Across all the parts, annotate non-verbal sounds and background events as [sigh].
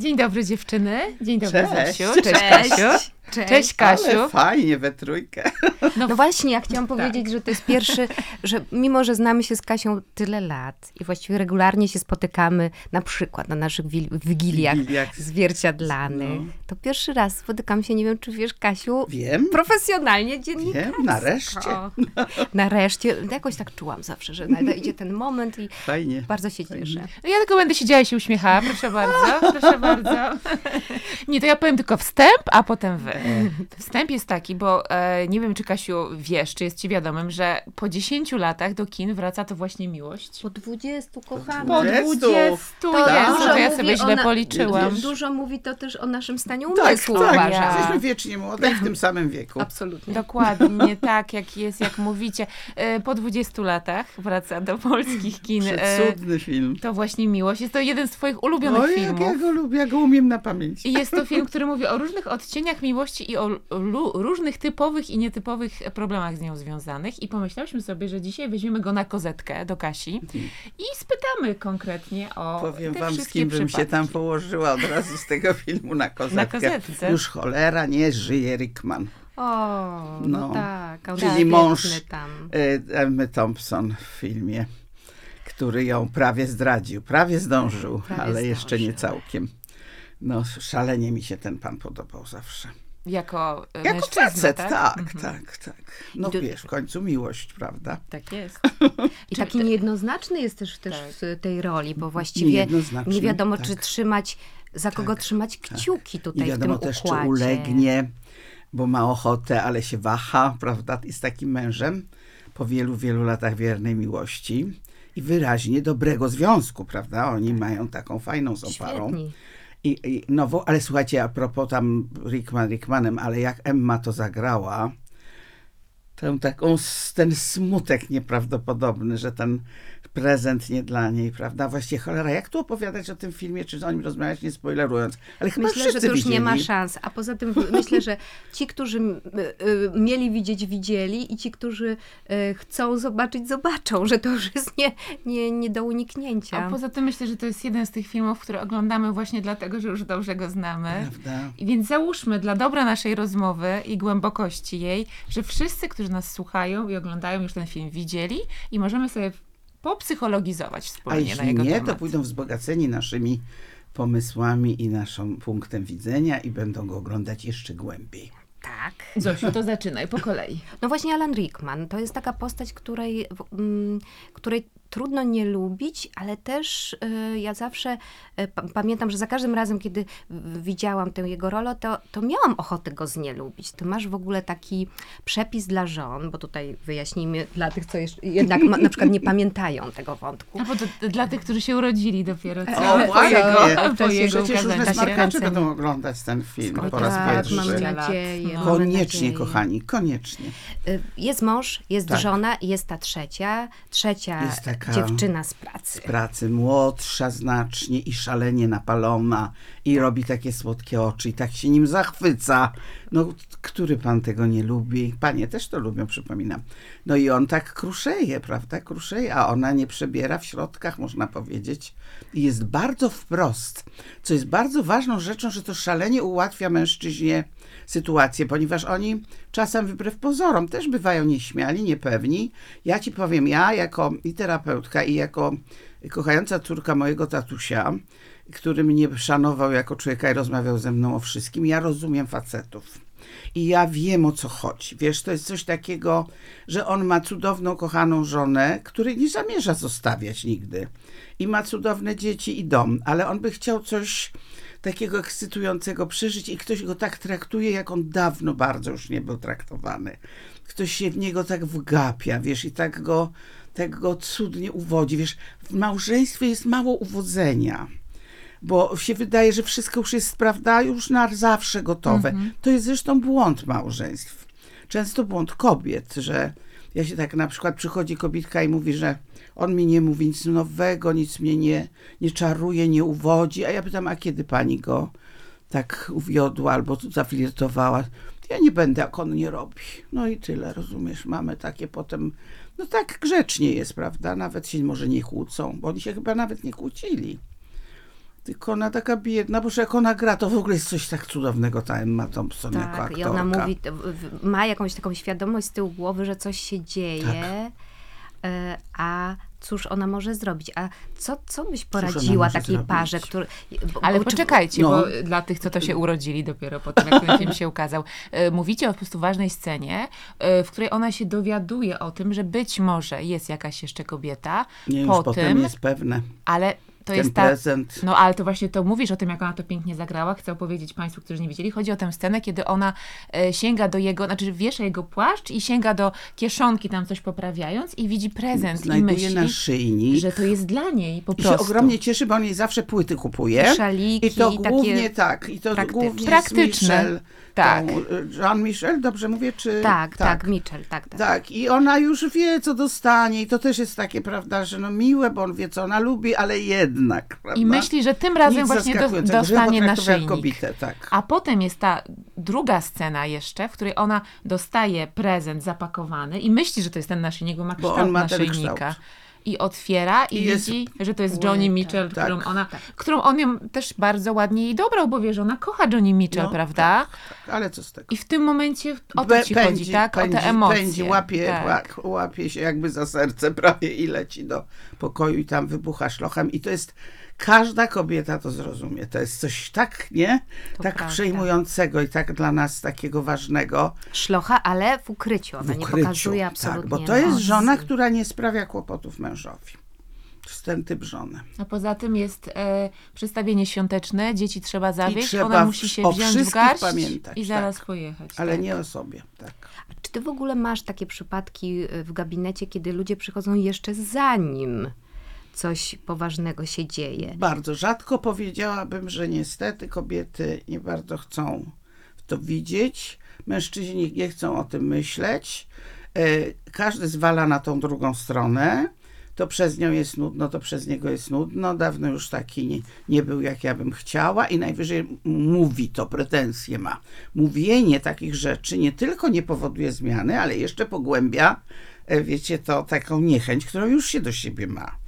Dzień dobry dziewczyny. Dzień dobry Cześć. Zosiu. Cześć, Kasiu. Cześć, Kasiu. Ale fajnie we trójkę. No [laughs] właśnie, ja chciałam powiedzieć, że to jest pierwszy, że mimo, że znamy się z Kasią tyle lat i właściwie regularnie się spotykamy, na przykład na naszych wigiliach Wigiliach. zwierciadlanych, No. to pierwszy raz spotykam się, nie wiem, czy wiesz, Kasiu, Wiem, profesjonalnie dziennikarsko. wiem, nareszcie. [laughs] Nareszcie. Jakoś tak czułam zawsze, że nadejdzie ten moment i Fajnie. bardzo się cieszę. No ja tylko będę siedziała i się uśmiechała. Proszę bardzo, proszę bardzo. [laughs] Nie, to ja powiem tylko wstęp, a potem wy. [laughs] Wstęp jest taki, bo e, nie wiem, czy Kasiu wiesz, czy jest ci wiadomym, że po 10 latach do kin wraca to właśnie miłość. Po 20, kochana. Po 20. 20. To Jezu, dużo to ja sobie źle na- policzyłam. Dużo mówi to też o naszym stanie Tak, umysłu, tak. uważam. Jesteśmy wiecznie młode w tym samym wieku. Absolutnie. Dokładnie [laughs] tak, jak jest, jak mówicie. E, Po 20 latach wraca do polskich kin. E, Przecudny film. To właśnie miłość. Jest to jeden z twoich ulubionych Oj, jak filmów. ja go lubię, ja go umiem na pamięć. I jest to film, który mówi o różnych odcieniach miłości i o różnych typowych i nietypowych problemach z nią związanych. I pomyślałyśmy sobie, że dzisiaj weźmiemy go na kozetkę do Kasi i spytamy konkretnie o Powiem te wam, z kim bym się tam położyła od razu z tego filmu na kozetkę. kozetce. Już cholera, nie żyje Rickman. O, no, No. tak. Czyli mąż tam. y, Emmy Thompson w filmie, który ją prawie zdradził. Prawie zdążył, Prawie ale jeszcze nie zdążył. całkiem. No, szalenie mi się ten pan podobał zawsze. Jako, e, Jako mężczyzna, facet, tak? tak, Mhm. tak, tak. No to- wiesz, w końcu miłość, prawda? Tak jest. [laughs] I taki niejednoznaczny jest też, też Tak. w tej roli, bo właściwie nie wiadomo, tak. czy trzymać, za kogo trzymać kciuki I tutaj w wiadomo tym też, czy układzie. ulegnie, bo ma ochotę, ale się waha, prawda? I z takim mężem po wielu, wielu latach wiernej miłości i wyraźnie dobrego związku, prawda? Oni mają taką fajną oparą. Świetni. I, i no, ale słuchajcie, a propos tam Rickman Rickmanem, ale jak Emma to zagrała, tę taką, ten smutek nieprawdopodobny, że ten prezent nie dla niej, prawda? Właściwie cholera, jak tu opowiadać o tym filmie, czy o nim rozmawiać, nie spoilerując? Ale chyba Myślę, że to już nie ma widzieli. szans. A poza tym myślę, że ci, którzy y, mieli widzieć, widzieli i ci, którzy y, chcą zobaczyć, zobaczą, że to już jest nie, nie, nie do uniknięcia. A poza tym myślę, że to jest jeden z tych filmów, które oglądamy właśnie dlatego, że już dobrze go znamy. Prawda? I więc załóżmy dla dobra naszej rozmowy i głębokości jej, że wszyscy, którzy nas słuchają i oglądają, już ten film widzieli i możemy sobie popsychologizować A wspólnie na jeśli jego nie, temat. to pójdą wzbogaceni naszymi pomysłami i naszym punktem widzenia i będą go oglądać jeszcze głębiej. Tak. Zosiu, to zaczynaj po kolei. No właśnie Alan Rickman to jest taka postać, której, w- mm, której trudno nie lubić, ale też y, ja zawsze y, pa- pamiętam, że za każdym razem, kiedy widziałam tę jego rolę, to, to miałam ochotę go znielubić. Ty masz w ogóle taki przepis dla żon, bo tutaj wyjaśnijmy dla tych, co jeszcze, jednak ma, na przykład nie pamiętają tego wątku. A bo to dla tych, którzy się urodzili dopiero co? O, po właśnie. jego, po jego Przecież już ukazaniu na się. smarkacze kręcenia. będą oglądać ten film Skoro po raz tak, pierwszy. mam nadzieję. No. Koniecznie, nadzieję. kochani, koniecznie. Y, Jest mąż, jest Tak. żona jest ta trzecia. Trzecia Jest taka- dziewczyna z pracy. Z pracy młodsza znacznie i szalenie napalona i robi takie słodkie oczy i tak się nim zachwyca. No, który pan tego nie lubi? Panie też to lubią, przypominam. No i on tak kruszeje, prawda? Kruszeje, a ona nie przebiera w środkach, można powiedzieć. I jest bardzo wprost, co jest bardzo ważną rzeczą, że to szalenie ułatwia mężczyźnie sytuację, ponieważ oni czasem wbrew pozorom też bywają nieśmiali, niepewni. Ja ci powiem, ja jako i terapeutka, i jako kochająca córka mojego tatusia, który mnie szanował jako człowieka i rozmawiał ze mną o wszystkim, ja rozumiem facetów. I ja wiem o co chodzi. Wiesz, to jest coś takiego, że on ma cudowną, kochaną żonę, której nie zamierza zostawiać nigdy. I ma cudowne dzieci i dom, ale on by chciał coś takiego ekscytującego przeżyć i ktoś go tak traktuje, jak on dawno bardzo już nie był traktowany. Ktoś się w niego tak wgapia, wiesz, i tak go, tak go cudnie uwodzi. Wiesz, w małżeństwie jest mało uwodzenia bo się wydaje, że wszystko już jest, prawda, już na zawsze gotowe. To jest zresztą błąd małżeństw. Często błąd kobiet, że ja się tak na przykład przychodzi kobietka i mówi, że on mi nie mówi nic nowego, nic mnie nie, nie czaruje, nie uwodzi, a ja pytam, a kiedy pani go tak uwiodła albo zaflirtowała? Ja nie będę, jak on nie robi. No i tyle, rozumiesz, mamy takie potem, no tak grzecznie jest, prawda, nawet się może nie kłócą, bo oni się chyba nawet nie kłócili. Tylko ona taka biedna, bo że jak ona gra, to w ogóle jest coś tak cudownego, ta Emma Thompson jako Tak, aktorka. i ona mówi, ma jakąś taką świadomość z tyłu głowy, że coś się dzieje, Tak. e, a cóż ona może zrobić? A co, co byś poradziła takiej zrobić? parze, który... bo- Ale bo poczekajcie, No. bo dla tych, co to się urodzili dopiero po tym, jak ten film się ukazał. e, Mówicie o po prostu ważnej scenie, e, w której ona się dowiaduje o tym, że być może jest jakaś jeszcze kobieta Nie, już po potem tym, jest pewne. ale to jest ta... prezent. No ale to właśnie to mówisz o tym, jak ona to pięknie zagrała. Chcę opowiedzieć Państwu, którzy nie widzieli. Chodzi o tę scenę, kiedy ona e, sięga do jego, znaczy wiesza jego płaszcz i sięga do kieszonki tam coś poprawiając i widzi prezent i Znajduje myśli, na szyjnik. że to jest dla niej po I się prostu. ogromnie cieszy, bo on jej zawsze płyty kupuje. I szaliki, I to i głównie tak. I to praktyczne. głównie Praktyczne. Michel. Tak. Tą, y, Jean Michel, dobrze mówię? Czy... Tak, tak, Mitchell, tak, tak. Tak, i ona już wie, co dostanie, i to też jest takie, prawda, że no miłe, bo on wie, co ona lubi, ale jednak, prawda? I myśli, że tym razem Nic właśnie do, dostanie na potraktował jak szyjnik. kobietę, tak. A potem jest ta druga scena jeszcze, w której ona dostaje prezent zapakowany i myśli, że to jest ten naszyjnik, bo ma Bo kształt on ma ten naszyjnika. kształt. I otwiera i, I widzi, że to jest Johnny Mitchell, tak. którą, ona, którą on ją też bardzo ładnie jej dobrał, bo wie, że ona kocha Johnny Mitchell, No, prawda? Tak, ale co z tego? I w tym momencie o to ci chodzi, tak? o te emocje. Pędzi, łapie, tak. ła- łapie się jakby za serce prawie i leci do pokoju i tam wybucha szlochem. I to jest, każda kobieta to zrozumie. To jest coś tak, nie? To tak prawda. przejmującego i tak dla nas takiego ważnego Szlocha, ale w ukryciu. Ona w nie ukryciu. pokazuje absolutnie tak, bo to jest żona, która nie sprawia kłopotów mężowi. To jest ten typ żony. A poza tym jest e, przedstawienie świąteczne, dzieci trzeba zawieźć, trzeba ona musi się o wziąć w garść pamiętać, i zaraz tak. pojechać. Ale tak. nie o sobie. Tak. Czy ty w ogóle masz takie przypadki y, w gabinecie, kiedy ludzie przychodzą jeszcze zanim coś poważnego się dzieje? Bardzo rzadko powiedziałabym, że niestety kobiety nie bardzo chcą to widzieć. Mężczyźni nie chcą o tym myśleć. E, Każdy zwala na tą drugą stronę. To przez nią jest nudno, to przez niego jest nudno. Dawno już taki nie, nie był, jak ja bym chciała, i najwyżej mówi to, pretensje ma. Mówienie takich rzeczy nie tylko nie powoduje zmiany, ale jeszcze pogłębia, e, wiecie, to taką niechęć, którą już się do siebie ma.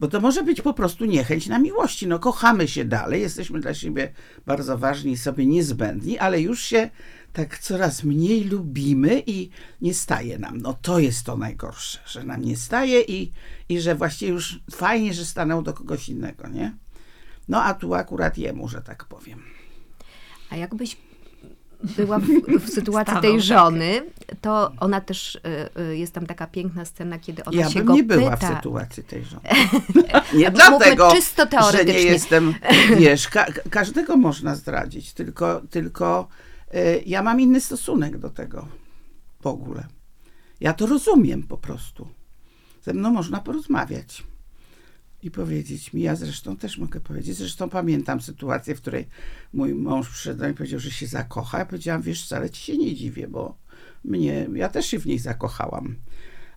Bo to może być po prostu niechęć na miłości. No kochamy się dalej, jesteśmy dla siebie bardzo ważni i sobie niezbędni, ale już się tak coraz mniej lubimy i nie staje nam. No to jest to najgorsze, że nam nie staje i, i że właściwie już fajnie, że stanął do kogoś innego, nie? No a tu akurat jemu, że tak powiem. A jakbyś była w, w [laughs] sytuacji Stanął, tej tak. żony, to ona też, y, y, jest tam taka piękna scena, kiedy ona Ja się bym go nie była pyta. w sytuacji tej żony. [laughs] Nie dlatego, czysto że teoretycznie. nie jestem, [laughs] wiesz, ka każdego można zdradzić, tylko, tylko y, ja mam inny stosunek do tego w ogóle. Ja to rozumiem po prostu. Ze mną można porozmawiać i powiedzieć mi, ja zresztą też mogę powiedzieć, zresztą pamiętam sytuację, w której mój mąż przyszedł i powiedział, że się zakocha. Ja powiedziałam, wiesz, wcale ci się nie dziwię, bo mnie, ja też się w niej zakochałam.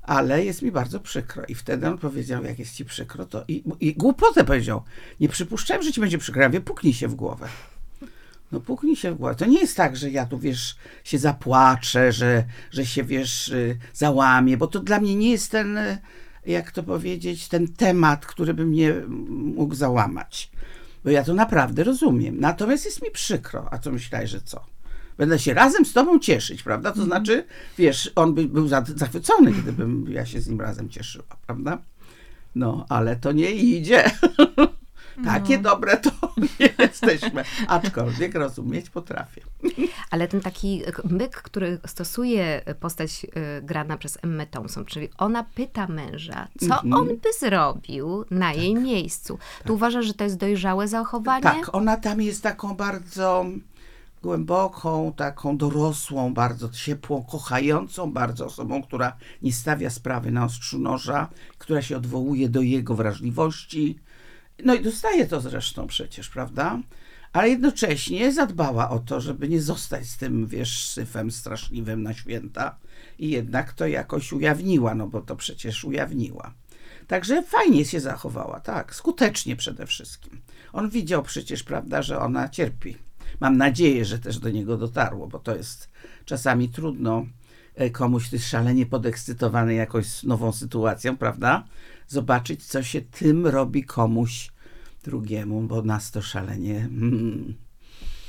Ale jest mi bardzo przykro. I wtedy on powiedział, jak jest ci przykro, to i, i głupotę powiedział. Nie przypuszczałem, że ci będzie przykro. Ja mówię, puknij się w głowę. No puknij się w głowę. To nie jest tak, że ja tu, wiesz, się zapłaczę, że, że się, wiesz, y, załamię, bo to dla mnie nie jest ten, jak to powiedzieć, ten temat, który by mnie mógł załamać. Bo ja to naprawdę rozumiem. Natomiast jest mi przykro. A co myślałeś, że co? Będę się razem z tobą cieszyć, prawda? To znaczy, wiesz, on by był za- zachwycony, gdybym ja się z nim razem cieszyła, prawda? No, ale to nie idzie. [laughs] Takie dobre to nie [laughs] jesteśmy. Aczkolwiek rozumieć potrafię. Ale ten taki myk, który stosuje postać y, grana przez Emmę Thompson, czyli ona pyta męża, co Mhm. on by zrobił na jej miejscu. Tu uważasz, że to jest dojrzałe zachowanie? Tak, ona tam jest taką bardzo głęboką, taką dorosłą, bardzo ciepłą, kochającą bardzo osobą, która nie stawia sprawy na ostrzu noża, która się odwołuje do jego wrażliwości. No i dostaje to zresztą przecież, prawda? Ale jednocześnie zadbała o to, żeby nie zostać z tym, wiesz, syfem straszliwym na święta i jednak to jakoś ujawniła, no bo to przecież ujawniła. Także fajnie się zachowała, tak, skutecznie przede wszystkim. On widział przecież, prawda, że ona cierpi. Mam nadzieję, że też do niego dotarło, bo to jest czasami trudno e, komuś, jest szalenie podekscytowany jakąś nową sytuacją, prawda? Zobaczyć, co się tym robi komuś drugiemu, bo nas to szalenie... Mm,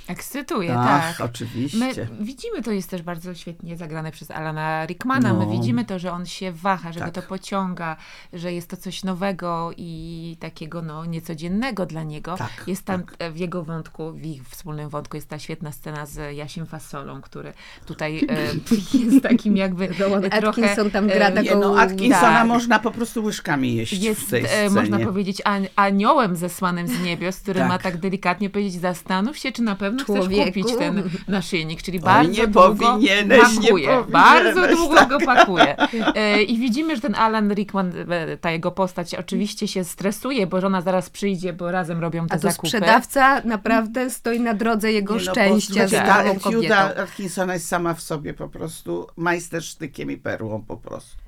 Ekscytuje, ach, tak. oczywiście. My widzimy, to jest też bardzo świetnie zagrane przez Alana Rickmana. My No. widzimy to, że on się waha, że Tak. go to pociąga, że jest to coś nowego i takiego no, niecodziennego dla niego. Tak, jest tam e, w jego wątku, w ich wspólnym wątku jest ta świetna scena z Jasiem Fasolą, który tutaj e, [laughs] jest takim jakby e, trochę... Atkinson tam gra e, taką- Nie, no, Atkinsona tak. można po prostu łyżkami jeść w jest, tej e, scenie. można powiedzieć, an, aniołem zesłanym z niebios, który Tak. ma tak delikatnie powiedzieć, zastanów się, czy na pewno chcesz Człowieku. kupić ten naszyjnik, czyli Oj, bardzo nie długo pakuje. bardzo długo tak. go pakuje. E, I widzimy, że ten Alan Rickman, e, ta jego postać oczywiście się stresuje, bo żona zaraz przyjdzie, bo razem robią te A to zakupy. sprzedawca naprawdę stoi na drodze jego Nie, no, szczęścia z ta tą kobietą. Fiuda Atkinsona jest sama w sobie po prostu majstersztykiem i perłą po prostu.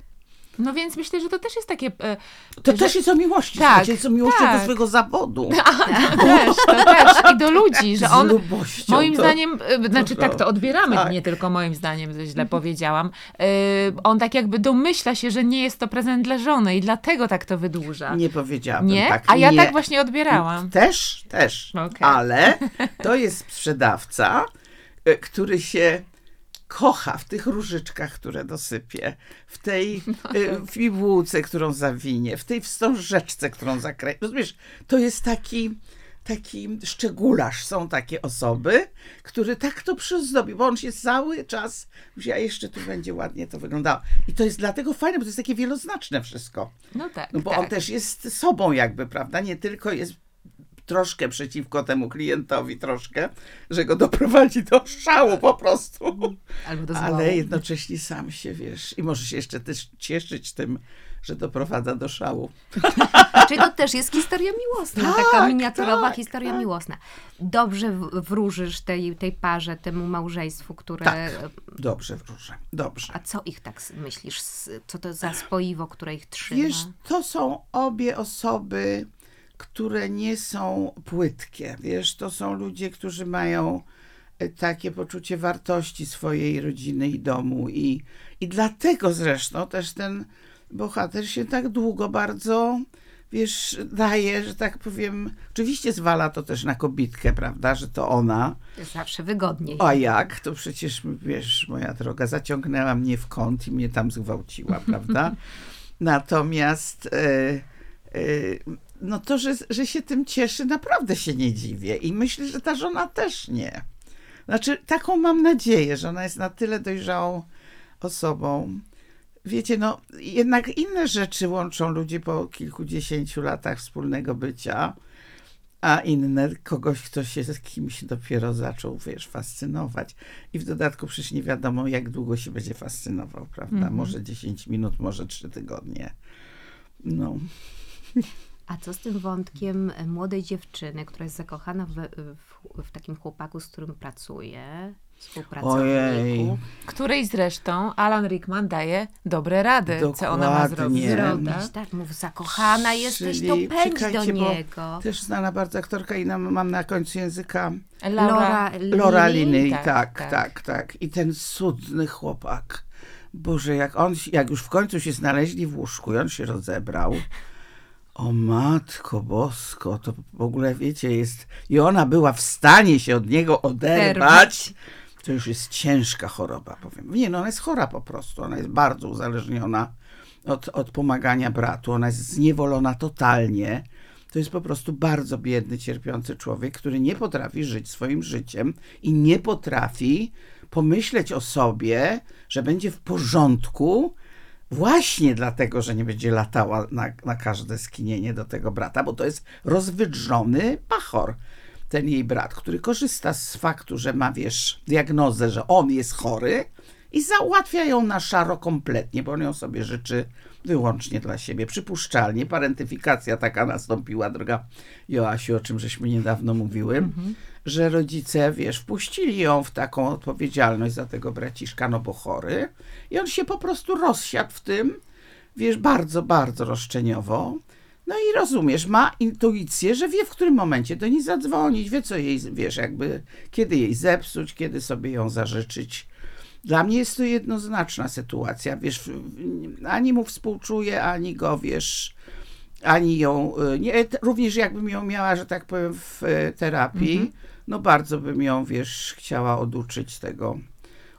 No więc myślę, że to też jest takie... e, To że- też jest o miłości, Tak, jest o miłości tak. do swojego zawodu. [laughs] też, to też. I do ludzi, że on... Moim to- zdaniem, e, znaczy tak to odbieramy, Tak. nie tylko moim zdaniem, że źle powiedziałam. E, On tak jakby domyśla się, że nie jest to prezent dla żony i dlatego tak to wydłuża. Nie powiedziałabym Nie? tak. A ja nie. tak właśnie odbierałam. Też, też. Okej. Ale to jest sprzedawca, który się kocha w tych różyczkach, które dosypie, w tej [laughs] e, fibułce, którą zawinie, w tej wstążeczce, którą zakręci. Rozumiesz, to jest taki taki szczególarz. Są takie osoby, które tak to przyozdobi, bo on się cały czas mówi, a jeszcze tu będzie ładnie to wyglądało. I to jest dlatego fajne, bo to jest takie wieloznaczne wszystko. No tak, No bo tak. on też jest sobą jakby, prawda? Nie tylko jest troszkę przeciwko temu klientowi, troszkę, że go doprowadzi do szału po prostu. Ale jednocześnie sam się, wiesz, i może się jeszcze też cieszyć tym, że doprowadza do szału. [laughs] Czyli to też jest historia miłosna, Tak, taka miniaturowa tak, historia tak. miłosna. Dobrze wróżysz tej, tej parze, temu małżeństwu, które... Tak. Dobrze wróżę, dobrze. A co ich tak myślisz? Co to za spoiwo, które ich trzyma? Wiesz, to są obie osoby, które nie są płytkie. Wiesz, to są ludzie, którzy mają e, takie poczucie wartości swojej rodziny i domu. I, i dlatego zresztą też ten bohater się tak długo bardzo, wiesz, daje, że tak powiem. Oczywiście zwala to też na kobitkę, prawda, że to ona. Jest zawsze wygodniej. A jak? To przecież, wiesz, moja droga zaciągnęła mnie w kąt i mnie tam zgwałciła, [laughs] prawda? Natomiast e, no to, że, że się tym cieszy, naprawdę się nie dziwię. I myślę, że ta żona też nie. Znaczy, taką mam nadzieję, że ona jest na tyle dojrzałą osobą. Wiecie, no jednak inne rzeczy łączą ludzi po kilkudziesięciu latach wspólnego bycia, a inne kogoś, kto się z kimś dopiero zaczął, wiesz, fascynować. I w dodatku przecież nie wiadomo, jak długo się będzie fascynował, prawda? Może 10 minut, może 3 tygodnie. No. [laughs] A co z tym wątkiem e, młodej dziewczyny, która jest zakochana w, w, w takim chłopaku, z którym pracuje, współpracowniku? Ojej. Której zresztą Alan Rickman daje dobre rady, co ona ma zrobić. Dokładnie. Zrobić, tak, mów, zakochana jesteś, to Czyli pędź do niego. Też znana bardzo aktorka i nam, mam na końcu języka Laura, Laura Linney? Linney, tak, tak, tak, I ten cudny chłopak. Boże, jak on, jak już w końcu się znaleźli w łóżku i on się rozebrał. O matko bosko, to w ogóle wiecie, jest. I ona była w stanie się od niego oderwać. To już jest ciężka choroba, powiem. Nie, no ona jest chora po prostu. Ona jest bardzo uzależniona od, od pomagania bratu. Ona jest zniewolona totalnie. To jest po prostu bardzo biedny, cierpiący człowiek, który nie potrafi żyć swoim życiem i nie potrafi pomyśleć o sobie, że będzie w porządku, właśnie dlatego, że nie będzie latała na, na każde skinienie do tego brata, bo to jest rozwydrzony pachor, ten jej brat, który korzysta z faktu, że ma, wiesz, diagnozę, że on jest chory i załatwia ją na szaro kompletnie, bo on ją sobie życzy wyłącznie dla siebie. Przypuszczalnie parentyfikacja taka nastąpiła, droga Joasiu, o czym żeśmy niedawno mówiły, że rodzice, wiesz, wpuścili ją w taką odpowiedzialność za tego braciszka, no bo chory i on się po prostu rozsiadł w tym, wiesz, bardzo, bardzo roszczeniowo. No i rozumiesz, ma intuicję, że wie w którym momencie do niej zadzwonić, wie co jej, wiesz, jakby kiedy jej zepsuć, kiedy sobie ją zażyczyć. Dla mnie jest to jednoznaczna sytuacja, wiesz, ani mu współczuję, ani go, wiesz, ani ją, y, nie, również jakbym ją miała, że tak powiem, w y, terapii, no bardzo bym ją, wiesz, chciała oduczyć tego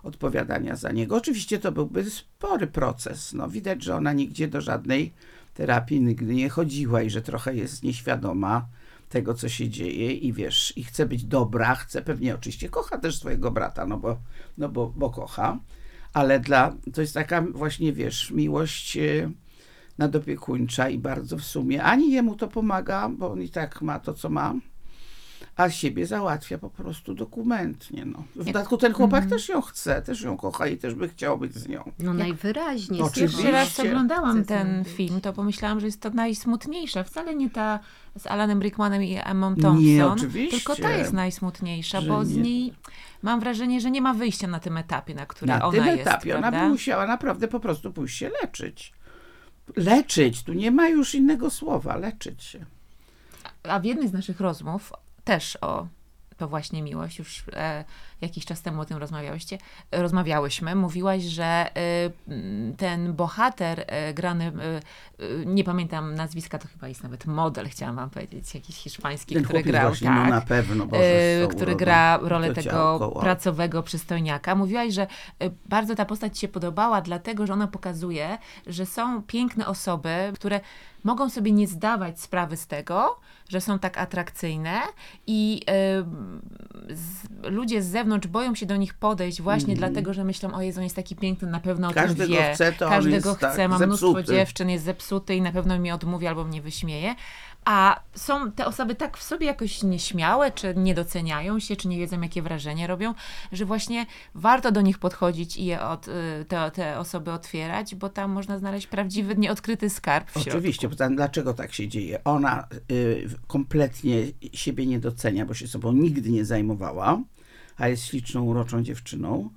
odpowiadania za niego. Oczywiście to byłby spory proces. No, widać, że ona nigdzie do żadnej terapii nigdy nie chodziła i że trochę jest nieświadoma tego, co się dzieje i wiesz, i chce być dobra, chce pewnie oczywiście, kocha też swojego brata, no bo, no bo, bo kocha, ale dla, to jest taka właśnie, wiesz, miłość e, nadopiekuńcza i bardzo w sumie, ani jemu to pomaga, bo on i tak ma to, co ma, a siebie załatwia po prostu dokumentnie. No. W dodatku ten chłopak też ją chce, też ją kocha i też by chciał być z nią. No najwyraźniej. Oczywiście. Pierwszy raz oglądałam ten film, to pomyślałam, że jest to najsmutniejsza. Wcale nie ta z Alanem Rickmanem i Emmą Thompson. Nie, oczywiście. Tylko ta jest najsmutniejsza, Że bo z nie. niej mam wrażenie, że nie ma wyjścia na tym etapie, na którym Na ona tym jest. etapie ona by musiała naprawdę po prostu pójść się leczyć. Leczyć, tu nie ma już innego słowa, leczyć się. A w jednej z naszych rozmów też o to właśnie miłość, już e, jakiś czas temu o tym rozmawiałyście, e, rozmawiałyśmy, mówiłaś, że e, ten bohater e, grany, nie pamiętam nazwiska, to chyba jest nawet model, chciałam wam powiedzieć, jakiś hiszpański, Ten który grał, właśnie, tak, no na pewno, Boże, który urodą, gra rolę tego pracowego przystojniaka. Mówiłaś, że bardzo ta postać się podobała, dlatego że ona pokazuje, że są piękne osoby, które mogą sobie nie zdawać sprawy z tego, że są tak atrakcyjne i e, z, ludzie z zewnątrz boją się do nich podejść właśnie dlatego, że myślą, o Jezu, on jest taki piękny, na pewno o tym. Każdy go wie. chce, to Każdego jest, tak, chce, ma mnóstwo zepsuty. dziewczyn, jest zepsuty i na pewno mi odmówi albo mnie wyśmieje. A są te osoby tak w sobie jakoś nieśmiałe, czy nie doceniają się, czy nie wiedzą, jakie wrażenie robią, że właśnie warto do nich podchodzić i je od, y, te, te osoby otwierać, bo tam można znaleźć prawdziwy, nieodkryty skarb w. Oczywiście, poza tym dlaczego tak się dzieje? Ona y, kompletnie siebie nie docenia, bo się sobą nigdy nie zajmowała, a jest śliczną, uroczą dziewczyną.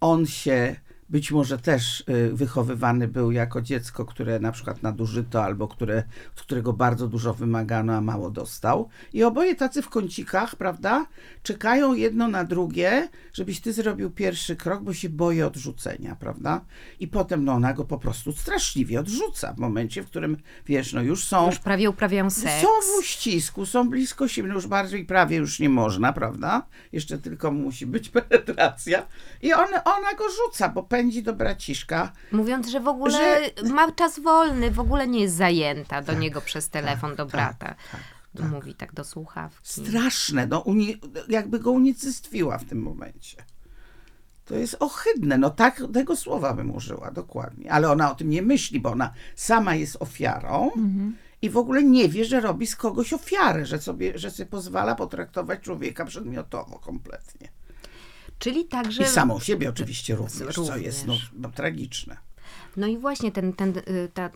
On się być może też y, wychowywany był jako dziecko, które na przykład nadużyto albo które, od którego bardzo dużo wymagano, a mało dostał. I oboje tacy w kącikach, prawda, czekają jedno na drugie, żebyś ty zrobił pierwszy krok, bo się boję odrzucenia, prawda? I potem no, ona go po prostu straszliwie odrzuca w momencie, w którym, wiesz, no już są... Już prawie uprawiają seks. Są w uścisku, są blisko siebie, no już bardziej prawie już nie można, prawda? Jeszcze tylko musi być [laughs] penetracja. I on, ona go rzuca, bo pędzi do braciszka. Mówiąc, że w ogóle Że- ma czas wolny, w ogóle nie jest zajęta do niego przez telefon, do tak, brata. tak, Mówi tak do słuchawki. Straszne, no jakby go unicestwiła w tym momencie. To jest ohydne, no tak tego słowa bym użyła, dokładnie. Ale ona o tym nie myśli, bo ona sama jest ofiarą i w ogóle nie wie, że robi z kogoś ofiarę, że sobie, że sobie pozwala potraktować człowieka przedmiotowo kompletnie. Czyli także... I samą siebie oczywiście również, co Również. jest no, no, tragiczne. No i właśnie ten, ten, y, ta, y,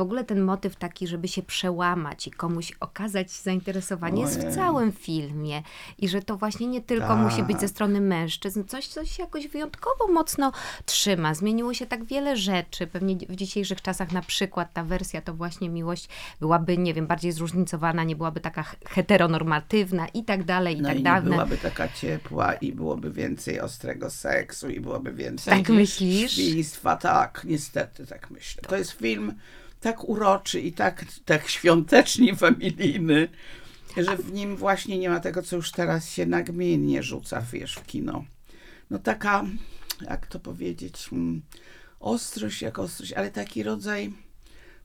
w ogóle ten motyw taki, żeby się przełamać i komuś okazać zainteresowanie jest w całym filmie. I że to właśnie nie tylko Tak. musi być ze strony mężczyzn, coś, coś się jakoś wyjątkowo mocno trzyma. Zmieniło się tak wiele rzeczy. Pewnie w dzisiejszych czasach na przykład ta wersja to właśnie miłość byłaby, nie wiem, bardziej zróżnicowana, nie byłaby taka heteronormatywna i tak dalej, i No tak i nie dalej. byłaby taka ciepła i byłoby więcej ostrego seksu i byłoby więcej Tak myślisz? świństwa. Tak, niestety tak myślę. To jest film tak uroczy i tak, tak świątecznie familijny, że w nim właśnie nie ma tego, co już teraz się nagminnie rzuca, wiesz, w kino. No taka, jak to powiedzieć, mm, ostrość jak ostrość, ale taki rodzaj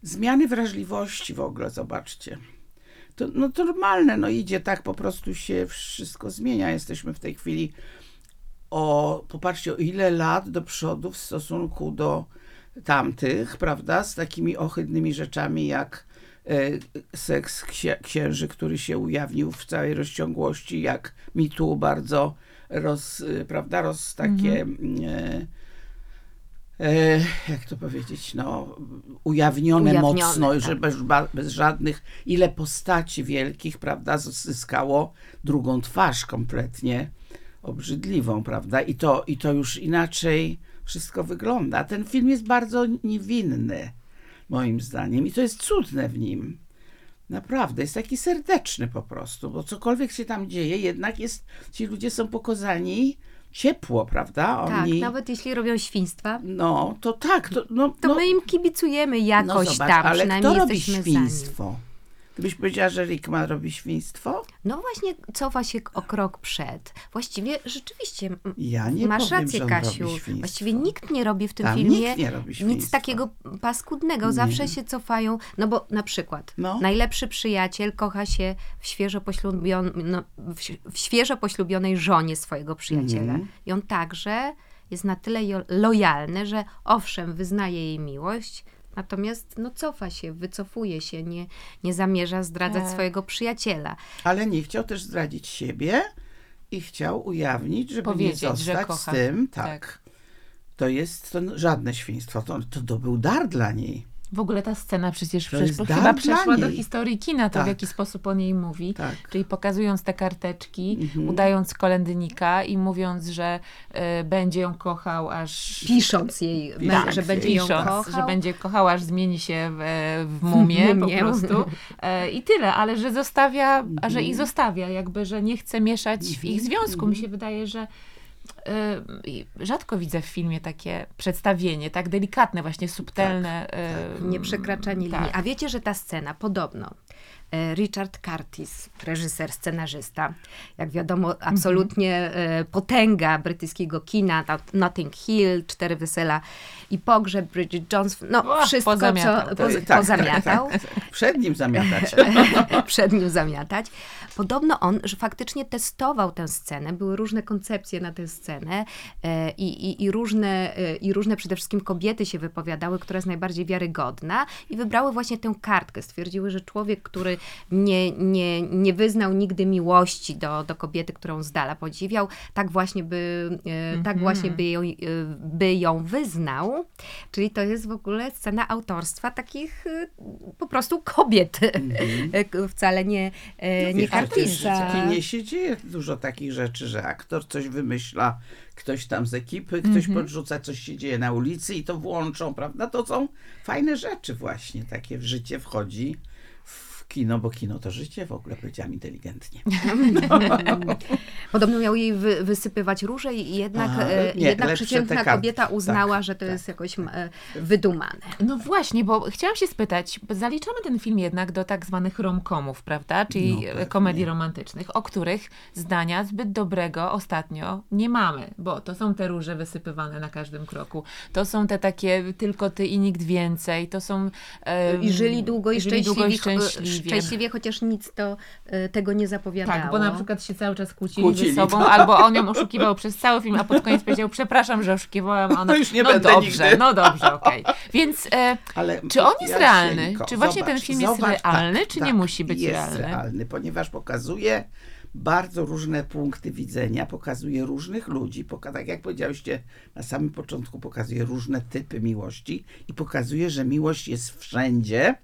zmiany wrażliwości w ogóle, zobaczcie. To, no to normalne, no idzie tak, po prostu się wszystko zmienia. Jesteśmy w tej chwili o, popatrzcie, o ile lat do przodu w stosunku do tamtych, prawda, z takimi ohydnymi rzeczami jak e, seks księ, księży, który się ujawnił w całej rozciągłości, jak mi tu bardzo roz, e, prawda, roz takie e, e, jak to powiedzieć, no, ujawnione, Ujawnione, mocno, tak. że bez, bez żadnych, ile postaci wielkich, prawda, zyskało drugą twarz kompletnie obrzydliwą, prawda, i to, i to już inaczej wszystko wygląda. Ten film jest bardzo niewinny, moim zdaniem, i to jest cudne w nim. Naprawdę, jest taki serdeczny po prostu, bo cokolwiek się tam dzieje, jednak jest, ci ludzie są pokazani ciepło, prawda? Tak, Oni, nawet jeśli robią świństwa, no, to tak, to, no, to no, my im kibicujemy jakoś no zobacz, tam, ale przynajmniej kto robi świństwo? Gdybyś powiedziała, że Rickman robi świństwo? No właśnie cofa się o krok przed. Właściwie rzeczywiście Ja nie masz powiem, rację, Kasiu. Właściwie nikt nie robi w tym Tam filmie nic takiego paskudnego. Zawsze się cofają. No bo na przykład No. najlepszy przyjaciel kocha się w świeżo, poślubion, no, w, świeżo poślubionej żonie swojego przyjaciela. Mhm. I on także jest na tyle lojalny, że owszem, wyznaje jej miłość, natomiast no, cofa się, wycofuje się, nie, nie zamierza zdradzać Tak. swojego przyjaciela. Ale nie chciał też zdradzić siebie i chciał ujawnić, żeby Powiedzieć, nie że zostać z tym. Tak. Tak. To jest to żadne świństwo. To, to, to był dar dla niej. W ogóle ta scena przecież jest chyba przeszła do niej. historii kina, to w Tak. jaki sposób on jej mówi. Tak. Czyli pokazując te karteczki, Mhm. udając kolędnika i mówiąc, że y, będzie ją kochał aż... Pisząc jej, Tak, że będzie ją pisząc, kochał. że będzie kochał, aż zmieni się w, w mumię, po prostu. E, I tyle, ale że zostawia, a że Mhm. ich zostawia, jakby, że nie chce mieszać w ich związku. Mi się wydaje, że e, rzadko widzę w filmie takie przedstawienie, tak delikatne, właśnie subtelne. e, Nieprzekraczanie tak. linii. A wiecie, że ta scena, podobno, Richard Curtis, reżyser, scenarzysta, jak wiadomo, absolutnie e, potęga brytyjskiego kina, Notting Hill, Cztery Wesela i Pogrzeb, Bridget Jones, no Och, wszystko, pozamiatał, co tak. poz, Tak, [laughs] pozamiatał. Przed nim zamiatać. [laughs] przed nim zamiatać. Podobno on, że faktycznie testował tę scenę, były różne koncepcje na tę scenę e, i, i, i, różne, e, i różne przede wszystkim kobiety się wypowiadały, która jest najbardziej wiarygodna i wybrały właśnie tę kartkę. Stwierdziły, że człowiek, który nie, nie, nie wyznał nigdy miłości do, do kobiety, którą z dala podziwiał, tak właśnie by, e, tak właśnie by ją, e, by ją wyznał. Czyli to jest w ogóle scena autorstwa takich e, po prostu kobiet. E, Wcale nie, e, nie. W kinie się dzieje dużo takich rzeczy, że aktor coś wymyśla, ktoś tam z ekipy, ktoś podrzuca, coś się dzieje na ulicy i to włączą, prawda? To są fajne rzeczy właśnie, takie w życie wchodzi kino, bo kino to życie, w ogóle powiedziałam inteligentnie. [laughs] Podobno miał jej wy, wysypywać róże i jednak, Aha, e, nie, jednak przeciętna kobieta uznała, Tak, że to tak, jest jakoś e, wydumane. No właśnie, bo chciałam się spytać, zaliczamy ten film jednak do tak zwanych romkomów, prawda? Czyli No, komedii romantycznych, o których zdania zbyt dobrego ostatnio nie mamy, bo to są te róże wysypywane na każdym kroku, to są te takie tylko ty i nikt więcej, to są... em, I żyli długo i, żyli szczęśliwie, długo i szczęśliwie. szczęśliwie, chociaż nic to e, tego nie zapowiadało. Tak, bo na przykład się cały czas kłócili, Kłócili, ze sobą, tak. albo on ją oszukiwał przez cały film, a pod koniec powiedział, przepraszam, że oszukiwałam, a ona, No już nie no będę dobrze, nigdy. no dobrze, okej. Więc e, Ale Czy on jest realny? Jasieńko, Czy właśnie ten film jest zobacz, realny, czy nie musi być jest realny? realny, ponieważ pokazuje bardzo różne punkty widzenia, pokazuje różnych ludzi, poka- tak jak powiedziałyście na samym początku, pokazuje różne typy miłości i pokazuje, że miłość jest wszędzie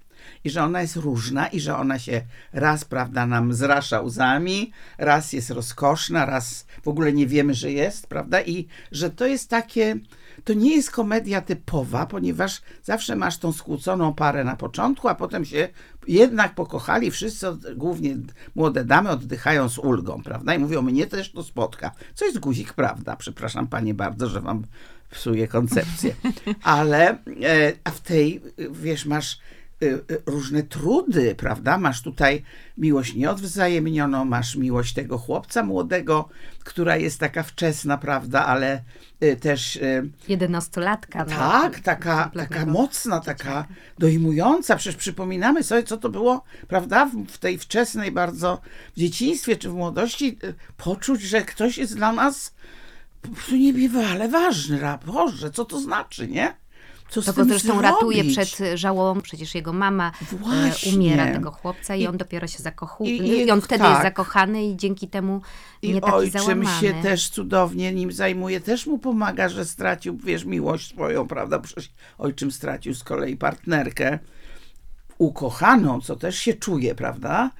i że ona jest różna i że ona się raz, prawda, nam zrasza łzami, raz jest rozkoszna, raz w ogóle nie wiemy, że jest, prawda, i że to jest takie, to nie jest komedia typowa, ponieważ zawsze masz tą skłóconą parę na początku, a potem się jednak pokochali, wszyscy, głównie młode damy, oddychają z ulgą, prawda, i mówią, mnie też to spotka. Co jest guzik, prawda, przepraszam panie bardzo, że wam psuję koncepcję, [laughs] ale, e, a w tej, wiesz, masz różne trudy, prawda? Masz tutaj miłość nieodwzajemnioną, masz miłość tego chłopca młodego, która jest taka wczesna, prawda? Ale y, też y, Jedenastolatka. No, tak, taka, kompletnego taka mocna, taka dojmująca. Przecież przypominamy sobie, co to było, prawda? W, tej wczesnej bardzo, w dzieciństwie czy w młodości, y, poczuć, że ktoś jest dla nas po prostu niebywale ważny. Boże, co to znaczy, nie? Co To go zresztą ratuje zrobić? przed żałobą, przecież jego mama e, Właśnie. umiera tego chłopca i, I- on dopiero się zakochuje. i- I, i- on wtedy tak. jest zakochany i dzięki temu I nie taki ojczym załamany. się też cudownie nim zajmuje, też mu pomaga, że stracił, wiesz, miłość swoją, prawda? Przecież ojczym stracił z kolei partnerkę ukochaną, co też się czuje, prawda?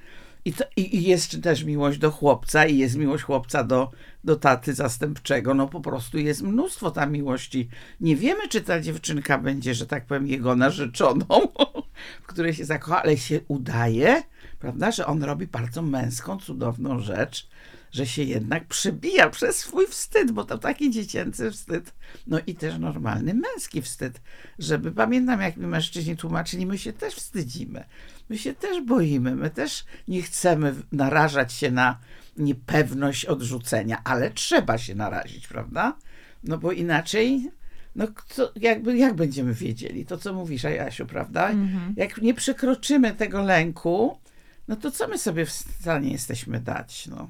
I, to, i, I jest też miłość do chłopca, i jest miłość chłopca do, do taty zastępczego. No po prostu jest mnóstwo tam miłości. Nie wiemy, czy ta dziewczynka będzie, że tak powiem, jego narzeczoną, [laughs] w której się zakocha, ale się udaje, prawda, że on robi bardzo męską, cudowną rzecz, że się jednak przebija przez swój wstyd, bo to taki dziecięcy wstyd, no i też normalny męski wstyd, żeby pamiętam, jak mi mężczyźni tłumaczyli, my się też wstydzimy, my się też boimy, my też nie chcemy narażać się na niepewność odrzucenia, ale trzeba się narazić, prawda? No bo inaczej no kto, jakby, jak będziemy wiedzieli? To, co mówisz, Jasiu, prawda? Mhm. Jak nie przekroczymy tego lęku, no to co my sobie w stanie jesteśmy dać? No,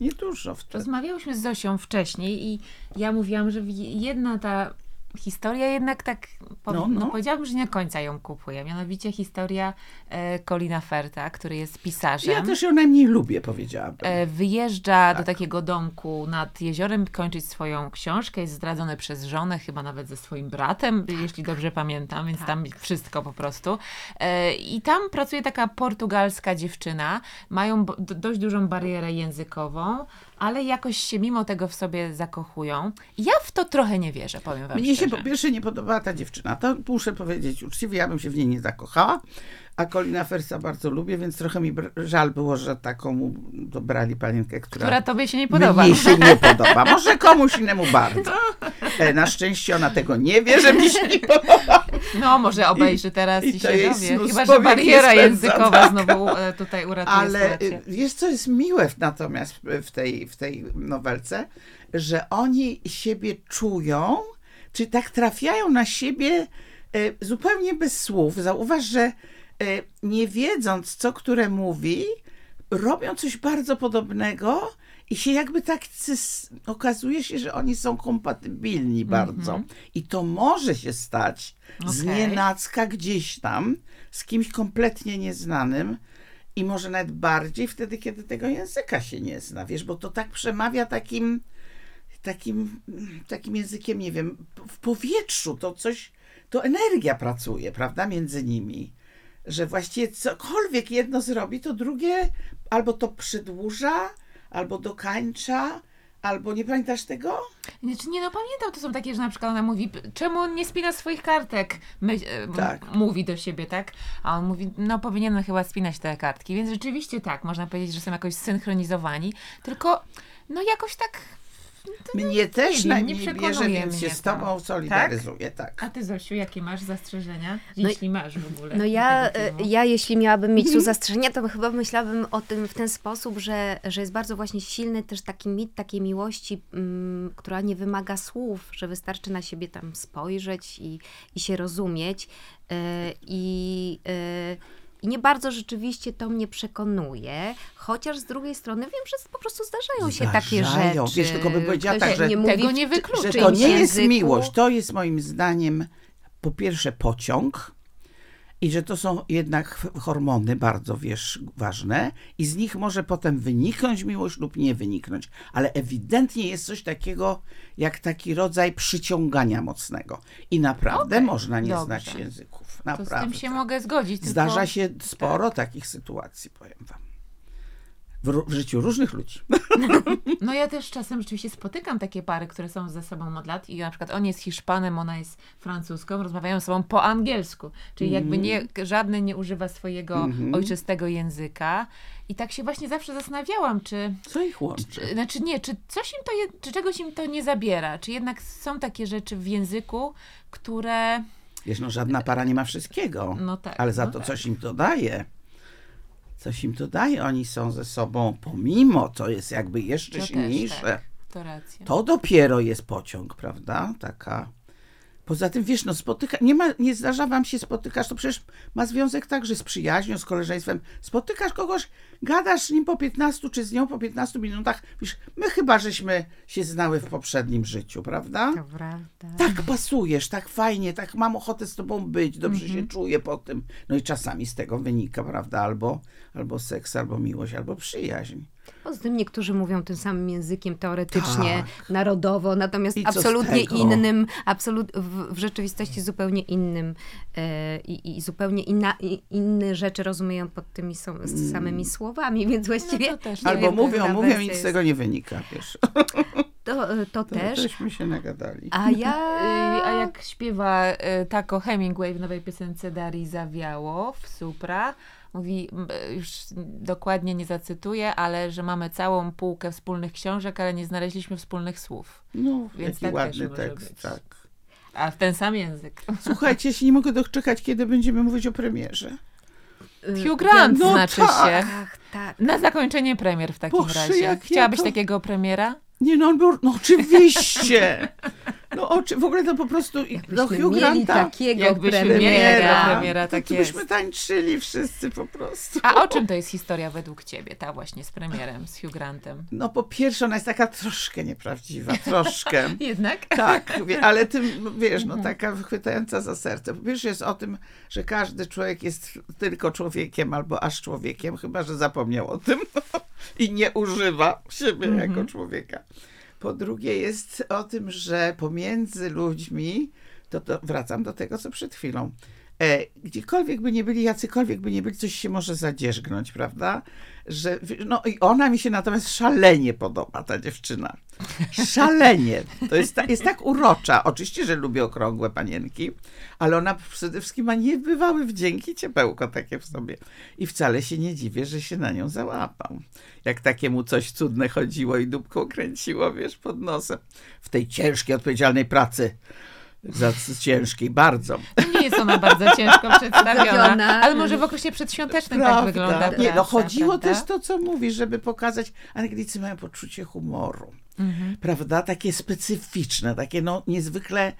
niedużo wtedy. Rozmawiałyśmy z Zosią wcześniej i ja mówiłam, że jedna ta historia jednak tak, po, No, no, no. powiedziałabym, że nie do końca ją kupuje. Mianowicie historia e, Colina Ferta, który jest pisarzem. Ja też ją najmniej lubię, powiedziałabym. E, Wyjeżdża do Tak. takiego domku nad jeziorem kończyć swoją książkę. Jest zdradzony przez żonę, chyba nawet ze swoim bratem, jeśli dobrze pamiętam, więc tam wszystko po prostu. E, I tam pracuje taka portugalska dziewczyna. Mają dość dużą barierę językową, ale jakoś się mimo tego w sobie zakochują. Ja w to trochę nie wierzę, powiem wam Mnie się szczerze. po pierwsze nie podobała ta dziewczyna. To muszę powiedzieć uczciwie, ja bym się w niej nie zakochała. A Colina Fersa bardzo lubię, więc trochę mi żal było, że taką dobrali panienkę, która, Która tobie się nie podoba. mnie się nie [laughs] podoba. Może komuś innemu bardzo. E, Na szczęście ona tego nie wie, że mi się nie podoba. No, może obejrzy teraz i, i to się jest dowie. Chyba, że bariera językowa tak. znowu e, tutaj uratuje Ale sytuację. y, wiesz, co jest miłe natomiast w tej, w tej nowelce? Że oni siebie czują, czy tak trafiają na siebie y, zupełnie bez słów. Zauważ, że nie wiedząc, co które mówi, robią coś bardzo podobnego i się jakby tak okazuje się, że oni są kompatybilni bardzo. I to może się stać z Okej. nienacka gdzieś tam, z kimś kompletnie nieznanym i może nawet bardziej wtedy, kiedy tego języka się nie zna, wiesz, bo to tak przemawia takim takim, takim językiem, nie wiem, w powietrzu, to coś, to energia pracuje, prawda, między nimi. Że właściwie cokolwiek jedno zrobi, to drugie albo to przedłuża, albo dokańcza, albo nie pamiętasz tego? Znaczy, nie no, pamiętam, to są takie, że na przykład ona mówi, "P- czemu on nie spina swoich kartek? My, e, Tak. Mówi do siebie, tak? A on mówi, no powinienem chyba spinać te kartki. Więc rzeczywiście tak, można powiedzieć, że są jakoś zsynchronizowani, tylko no jakoś tak... Mnie też wiem, na nie nie bierze, więc się mnie z to. tobą solidaryzuję, tak. A ty, Zosiu, jakie masz zastrzeżenia? No Jeśli masz w ogóle. No ja, e, ja jeśli miałabym mieć tu zastrzeżenia, to chyba myślałabym o tym w ten sposób, że, że jest bardzo właśnie silny też taki mit takiej miłości, mm, która nie wymaga słów, że wystarczy na siebie tam spojrzeć i, i się rozumieć. E, I, e, I nie bardzo rzeczywiście to mnie przekonuje, chociaż z drugiej strony wiem, że po prostu zdarzają się takie Zdarzają. rzeczy. Wiesz, tylko bym powiedziała Ktoś tak, że nie mówi Tego nie wykluczy. że to nie jest języku. miłość, to jest moim zdaniem po pierwsze pociąg i że to są jednak hormony bardzo, wiesz, ważne i z nich może potem wyniknąć miłość lub nie wyniknąć, ale ewidentnie jest coś takiego jak taki rodzaj przyciągania mocnego i naprawdę Okej, można nie dobrze. znać języków, To z naprawdę. tym się mogę zgodzić. tylko- Zdarza się sporo takich sytuacji, powiem wam. W, w życiu różnych ludzi. No ja też czasem rzeczywiście spotykam takie pary, które są ze sobą od lat i na przykład on jest Hiszpanem, ona jest Francuską, rozmawiają ze sobą po angielsku, czyli jakby nie, żadny nie używa swojego ojczystego języka i tak się właśnie zawsze zastanawiałam, czy, Co ich łączy? czy znaczy nie, czy coś im to, je, czy czegoś im to nie zabiera, czy jednak są takie rzeczy w języku, które, Wiesz, no żadna para nie ma wszystkiego. no tak. Ale za no to tak. coś im to daje. Coś im to daje. Oni są ze sobą, pomimo, to jest jakby jeszcze To też, silniejsze. tak, to racja. To dopiero jest pociąg, prawda? Taka. Poza tym, wiesz, no spotyka, nie, ma, nie zdarza wam się spotykasz, to przecież ma związek także z przyjaźnią, z koleżeństwem. Spotykasz kogoś, gadasz z nim po 15 czy z nią po 15 minutach, wiesz, my chyba żeśmy się znały w poprzednim życiu, prawda? To prawda. tak pasujesz, tak fajnie, tak mam ochotę z tobą być, dobrze się czuję po tym. No i czasami z tego wynika, prawda, albo, albo seks, albo miłość, albo przyjaźń. Poza tym niektórzy mówią tym samym językiem teoretycznie, Tak. narodowo, natomiast absolutnie innym, absolut, w, w rzeczywistości zupełnie innym e, i, zupełnie inna, i, inne rzeczy rozumieją pod tymi są, z samymi słowami, [laughs] więc właściwie No to też nie Albo wiem, mówią, która mówią, wersja nic z tego nie wynika, wiesz. To, e, to To też. Żeśmy się nagadali. A ja... Y, A jak śpiewa y, Taco Hemingway w nowej piosence Darii Zawiało w Supra, mówi, m, już dokładnie nie zacytuję, ale że mamy całą półkę wspólnych książek, ale nie znaleźliśmy wspólnych słów. No, Więc jaki tak też ładny tekst, być. tak. A w ten sam język. Słuchajcie, ja się nie mogę doczekać, kiedy będziemy mówić o premierze. Hugh Grant No znaczy tak. się. Ach, tak. Na zakończenie premier w takim Boże, razie. jak ja Chciałabyś to- takiego premiera? Nie, no on był, no oczywiście. [laughs] No oczy, w ogóle to po prostu, Jakbyśmy Hugh Granta, takiego Jakbyśmy premiera. premiera, tak to byśmy tańczyli wszyscy po prostu. A o czym to jest historia według ciebie, ta właśnie z premierem, z Hugh Grantem? No po pierwsze, ona jest taka troszkę nieprawdziwa, troszkę. [laughs] Jednak? Tak, ale tym, wiesz, no taka chwytająca za serce. Po pierwsze jest o tym, że każdy człowiek jest tylko człowiekiem albo aż człowiekiem, chyba że zapomniał o tym [laughs] i nie używa siebie jako człowieka. Po drugie jest o tym, że pomiędzy ludźmi, to, to wracam do tego, co przed chwilą, gdziekolwiek by nie byli, jacykolwiek by nie byli, coś się może zadzierzgnąć, prawda? Że, no i ona mi się natomiast szalenie podoba, ta dziewczyna. Szalenie. To jest, ta, jest tak urocza. Oczywiście, że lubię okrągłe panienki, ale ona przede wszystkim ma niebywały wdzięki ciepełko takie w sobie. I wcale się nie dziwię, że się na nią załapał. Jak takiemu coś cudne chodziło i dupką kręciło, wiesz, pod nosem. W tej ciężkiej, odpowiedzialnej pracy. Za ciężkiej, bardzo. Nie jest ona bardzo ciężko [laughs] przedstawiona, ale może w okresie przedświątecznym tak Prawda. wygląda Nie, no chodziło prawda? też to, co mówisz, żeby pokazać, Anglicy mają poczucie humoru, Mhm. prawda? Takie specyficzne, takie no niezwykle,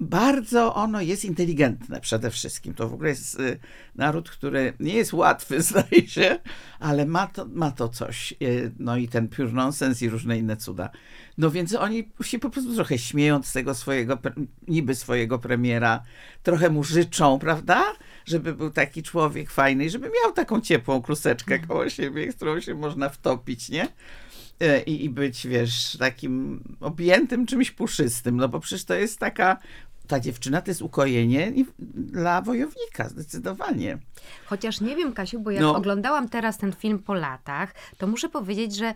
bardzo ono jest inteligentne przede wszystkim. To w ogóle jest y, naród, który nie jest łatwy, [laughs] zdaje się, ale ma to, ma to coś. Y, no i ten pure nonsense i różne inne cuda. No więc oni się po prostu trochę śmieją z tego swojego, niby swojego premiera, trochę mu życzą, prawda? Żeby był taki człowiek fajny i żeby miał taką ciepłą kluseczkę koło siebie, w którą się można wtopić, nie? E, I, I być, wiesz, takim objętym czymś puszystym, no bo przecież to jest taka, ta dziewczyna to jest ukojenie dla wojownika, zdecydowanie. Chociaż nie wiem, Kasiu, bo jak No. oglądałam teraz ten film po latach, to muszę powiedzieć, że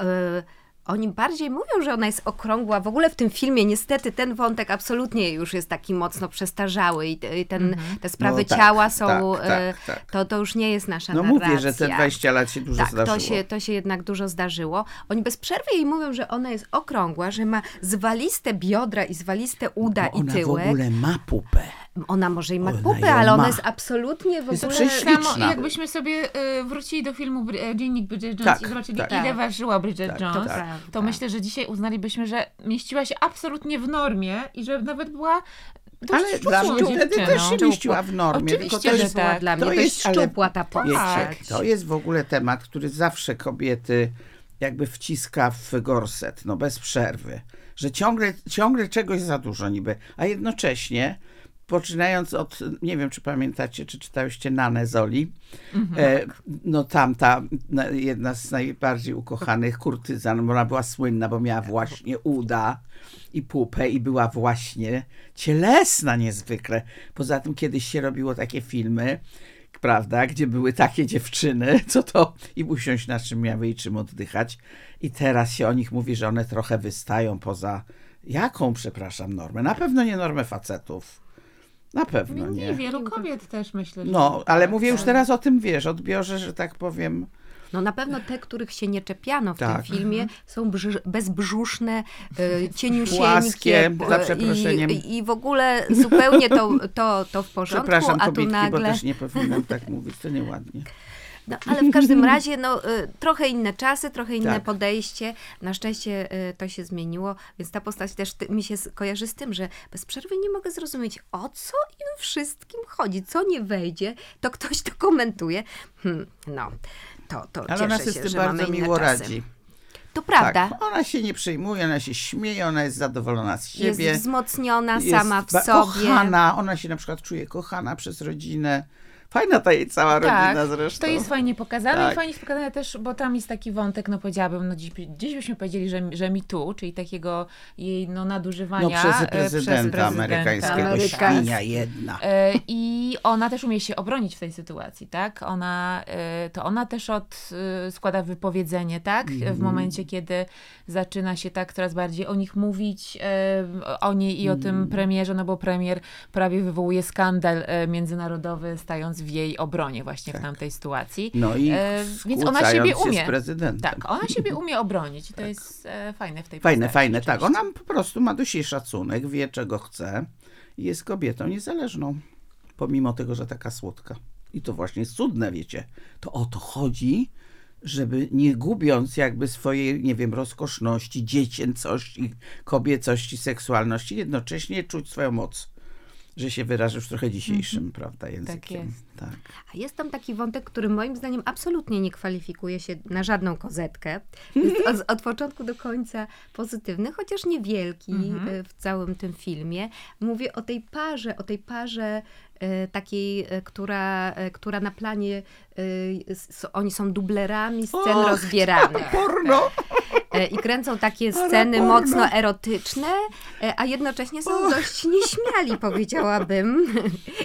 e, oni bardziej mówią, że ona jest okrągła. W ogóle w tym filmie niestety ten wątek absolutnie już jest taki mocno przestarzały i, te- i ten, te sprawy No tak, ciała są, tak, e, tak, tak. To, to już nie jest nasza No narracja. mówię, że te 20 lat się dużo Tak, zdarzyło. to się, to się jednak dużo zdarzyło. Oni bez przerwy jej mówią, że ona jest okrągła, że ma zwaliste biodra i zwaliste uda Bo i ona tyłek. w ogóle ma pupę. Ona może i ma Ona pupę, ale ona ma. jest absolutnie w Jest ogóle... Samo jakbyśmy sobie y, wrócili do filmu e, Dziennik Bridget Jones Tak, i zobaczyli, tak. ile Tak. ważyła Bridget Tak, Jones, to myślę, że dzisiaj uznalibyśmy, że mieściła się absolutnie w normie i że nawet była dość Ale dla mnie wtedy też się mieściła w normie. Oczywiście, tylko to że jest, była tak. dla mnie to jest, szczupła ta postać. Wiecie, to jest w ogóle temat, który zawsze kobiety jakby wciska w gorset, no bez przerwy. Że ciągle, ciągle czegoś za dużo niby, a jednocześnie poczynając od, nie wiem czy pamiętacie, czy czytałyście Nanę Zoli, e, no tamta na- jedna z najbardziej ukochanych kurtyzan, bo ona była słynna, bo miała właśnie uda i pupę i była właśnie cielesna niezwykle. Poza tym kiedyś się robiło takie filmy, prawda, gdzie były takie dziewczyny, [laughs] co to i usiąść na czym miały i czym oddychać. I teraz się o nich mówi, że one trochę wystają poza jaką, przepraszam, normę? Na pewno nie normę facetów. Na pewno Nie, nie. wielu kobiet też myślę, że No, ale mówię już tak. teraz o tym, wiesz, odbiorze, że tak powiem. No na pewno te, których się nie czepiano w Tak. tym filmie, są brz- bezbrzuszne, e, cieniusieńkie. Płaskie, za e, przeproszeniem. I, I w ogóle zupełnie to, to, to w porządku, Przepraszam, a tu kobietki, bo nagle... też nie powinnam tak mówić, to nieładnie. No, ale w każdym [laughs] razie, no, y, trochę inne czasy, trochę inne Tak. podejście. Na szczęście y, to się zmieniło, więc ta postać też mi się kojarzy z tym, że bez przerwy nie mogę zrozumieć, o co im wszystkim chodzi. Co nie wejdzie, to ktoś to komentuje. Hmm, no, to, to Ale cieszę ona się, sobie z tym że mamy bardzo inne miło czasy. radzi. To prawda. Tak, ona się nie przejmuje, ona się śmieje, ona jest zadowolona z siebie. Jest wzmocniona jest sama w sobie. Kochana, ona się na przykład czuje kochana przez rodzinę. Fajna ta jej cała rodzina Tak, zresztą. to jest fajnie pokazane Tak. i fajnie jest pokazane też, bo tam jest taki wątek, no powiedziałabym, no dziś, dziś byśmy powiedzieli, że, że mi tu, czyli takiego jej no, nadużywania No przez e, prezydenta, amerykańskiego, Amerykańskiego. świnia jedna. E, I ona też umie się obronić w tej sytuacji, tak? Ona, e, to ona też od, e, składa wypowiedzenie, tak? Mhm. W momencie, kiedy zaczyna się tak coraz bardziej o nich mówić, o niej i o Mhm. tym premierze, no bo premier prawie wywołuje skandal międzynarodowy, stając w jej obronie właśnie w tamtej sytuacji. No i E, więc ona siebie umie. Tak, ona siebie umie obronić i to jest e, fajne w tej Fajne, postaci, fajne, tak. Ona po prostu ma do siebie szacunek, wie czego chce i jest kobietą niezależną, pomimo tego, że taka słodka. I to właśnie jest cudne, wiecie. To o to chodzi, żeby nie gubiąc jakby swojej, nie wiem, rozkoszności, dziecięcości, kobiecości, seksualności, jednocześnie czuć swoją moc. Że się wyrażę już trochę dzisiejszym, prawda, językiem. jest. Tak. A jest tam taki wątek, który moim zdaniem absolutnie nie kwalifikuje się na żadną kozetkę. [laughs] Jest od, od początku do końca pozytywny, chociaż niewielki e, w całym tym filmie. Mówię o tej parze, o tej parze e, takiej, e, która, która na planie, oni są dublerami scen Och, rozbieranych. [laughs] Porno! E, I kręcą takie sceny mocno erotyczne, e, a jednocześnie są dość nieśmiali, powiedziałabym.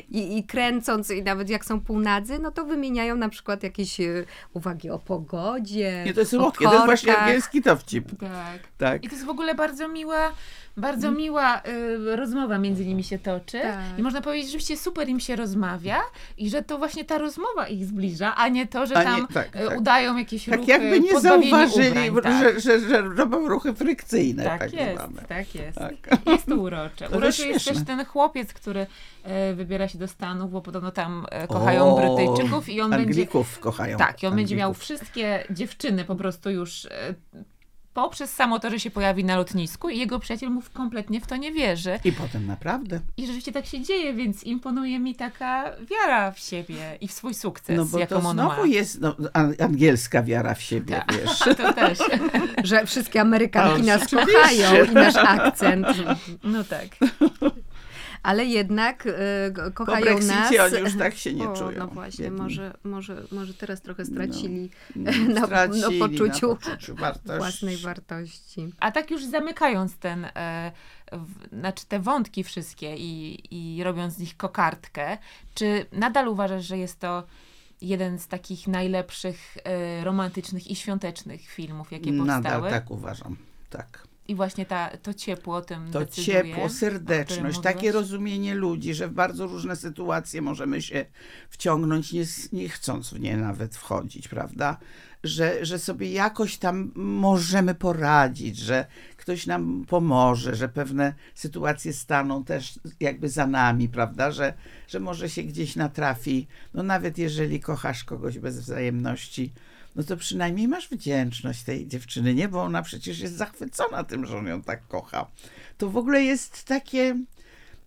I, I kręcąc, i nawet jak są półnadzy, no to wymieniają na przykład jakieś e, uwagi o pogodzie. Nie, to jest to jest właśnie angielski dowcip. Tak. Tak. I to jest w ogóle bardzo miła, bardzo miła y, rozmowa między nimi się toczy. Tak. I można powiedzieć, że rzeczywiście super im się rozmawia i że to właśnie ta rozmowa ich zbliża, a nie to, że A nie- tam tak, y, tak. udają jakieś Tak ruchy, jakby nie zauważyli, ubrań, tak. że, że, że robią ruchy frykcyjne, tak, Tak jest, zwane. tak jest. Tak. Jest to urocze. To Uroczy jest też ten chłopiec, który e, wybiera się do Stanów, bo podobno tam e, kochają O, Brytyjczyków i on będzie... Anglików kochają. Tak, i on będzie miał Anglików. wszystkie dziewczyny po prostu już e, poprzez samo to, że się pojawi na lotnisku i jego przyjaciel mu kompletnie w to nie wierzy. I potem naprawdę. I rzeczywiście tak się dzieje, więc imponuje mi taka wiara w siebie i w swój sukces, No bo jaką to on znowu ma. jest no, an- angielska wiara w siebie, Tak. wiesz. [laughs] To też. Że wszystkie Amerykanki nas kochają i nasz akcent. No tak. [laughs] Ale jednak Po kochają Brexicie nas. oni już tak się nie o, czują. No właśnie, biedni. może, może, może teraz trochę stracili No, [laughs] na, stracili na poczuciu na poczuciu wartości. własnej wartości. A tak już zamykając ten, e, w, znaczy te wątki wszystkie i, i robiąc z nich kokardkę, czy nadal uważasz, że jest to jeden z takich najlepszych e, romantycznych i świątecznych filmów, jakie powstały? Nadal tak uważam. Tak. I właśnie ta, to ciepło o tym To decyduje, ciepło, serdeczność, takie rozumienie ludzi, że w bardzo różne sytuacje możemy się wciągnąć, nie, nie chcąc w nie nawet wchodzić, prawda? Że, że sobie jakoś tam możemy poradzić, że ktoś nam pomoże, że pewne sytuacje staną też jakby za nami, prawda? Że, że może się gdzieś natrafi, no nawet jeżeli kochasz kogoś bez wzajemności, no to przynajmniej masz wdzięczność tej dziewczyny, nie? Bo ona przecież jest zachwycona tym, że on ją tak kocha. To w ogóle jest takie,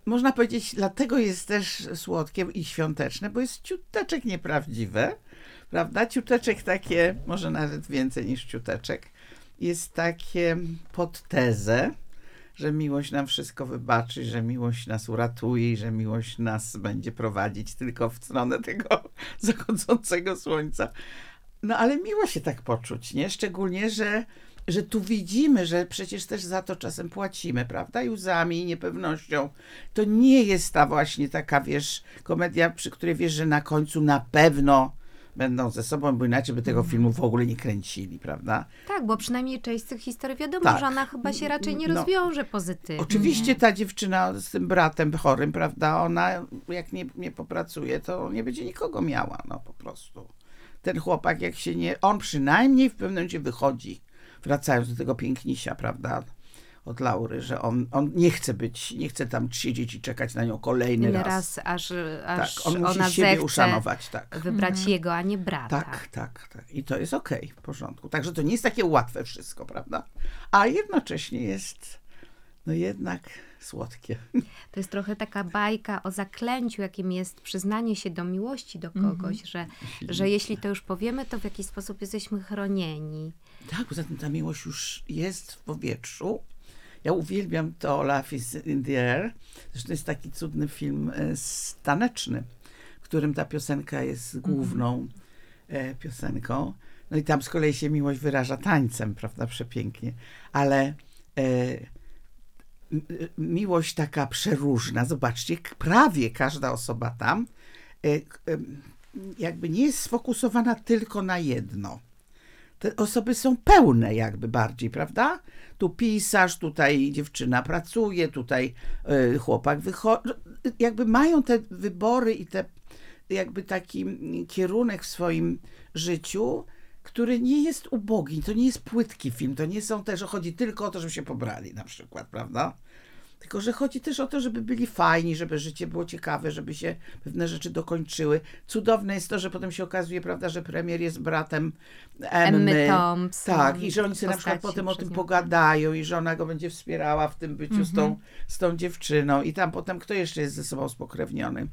można powiedzieć, dlatego jest też słodkie i świąteczne, bo jest ciuteczek nieprawdziwe, prawda? Ciuteczek takie, może nawet więcej niż ciuteczek, jest takie pod tezę, że miłość nam wszystko wybaczy, że miłość nas uratuje i że miłość nas będzie prowadzić tylko w stronę tego [laughs] zachodzącego słońca. No ale miło się tak poczuć, nie? Szczególnie, że, że tu widzimy, że przecież też za to czasem płacimy, prawda? I łzami, i niepewnością. To nie jest ta właśnie taka, wiesz, komedia, przy której wiesz, że na końcu na pewno będą ze sobą, bo inaczej by tego filmu w ogóle nie kręcili, prawda? Tak, bo przynajmniej część z tych historii wiadomo, Tak. że ona chyba się raczej nie No. rozwiąże pozytywnie. Oczywiście ta dziewczyna z tym bratem chorym, prawda, ona jak nie, nie popracuje, to nie będzie nikogo miała, no po prostu. Ten chłopak, jak się nie, on przynajmniej w pewnym momencie wychodzi, wracając do tego pięknisia, prawda, od Laury, że on, on nie chce być, nie chce tam siedzieć i czekać na nią kolejny raz. raz, aż, aż Tak, on musi ona siebie zechce uszanować, tak. wybrać jego, a nie brata. Tak, tak, tak. I to jest okej, w porządku. Także to nie jest takie łatwe wszystko, prawda? A jednocześnie jest, no jednak słodkie. To jest trochę taka bajka o zaklęciu, jakim jest przyznanie się do miłości do Mhm. kogoś, że, że jeśli to już powiemy, to w jakiś sposób jesteśmy chronieni. Tak, poza tym ta miłość już jest w powietrzu. Ja uwielbiam to Love is in the air. Zresztą jest taki cudny film e, s- taneczny, w którym ta piosenka jest główną e, piosenką. No i tam z kolei się miłość wyraża tańcem, prawda, przepięknie. Ale e, miłość taka przeróżna, zobaczcie, prawie każda osoba tam e, em, jakby nie jest sfokusowana tylko na jedno te osoby są pełne jakby bardziej, prawda? Tu pisarz, tutaj dziewczyna pracuje, tutaj y, chłopak wychodzi. Jakby mają te wybory i te, jakby taki kierunek w swoim życiu, który nie jest ubogi, to nie jest płytki film, to nie są te, że chodzi tylko o to, żeby się pobrali na przykład, prawda? Tylko, że chodzi też o to, żeby byli fajni, żeby życie było ciekawe, żeby się pewne rzeczy dokończyły. Cudowne jest to, że potem się okazuje, prawda, że premier jest bratem Emmy. Emmy Thompson. Tak, i że oni sobie na przykład potem o tym pogadają i że ona go będzie wspierała w tym byciu z, tą, z tą dziewczyną. I tam potem kto jeszcze jest ze sobą spokrewniony?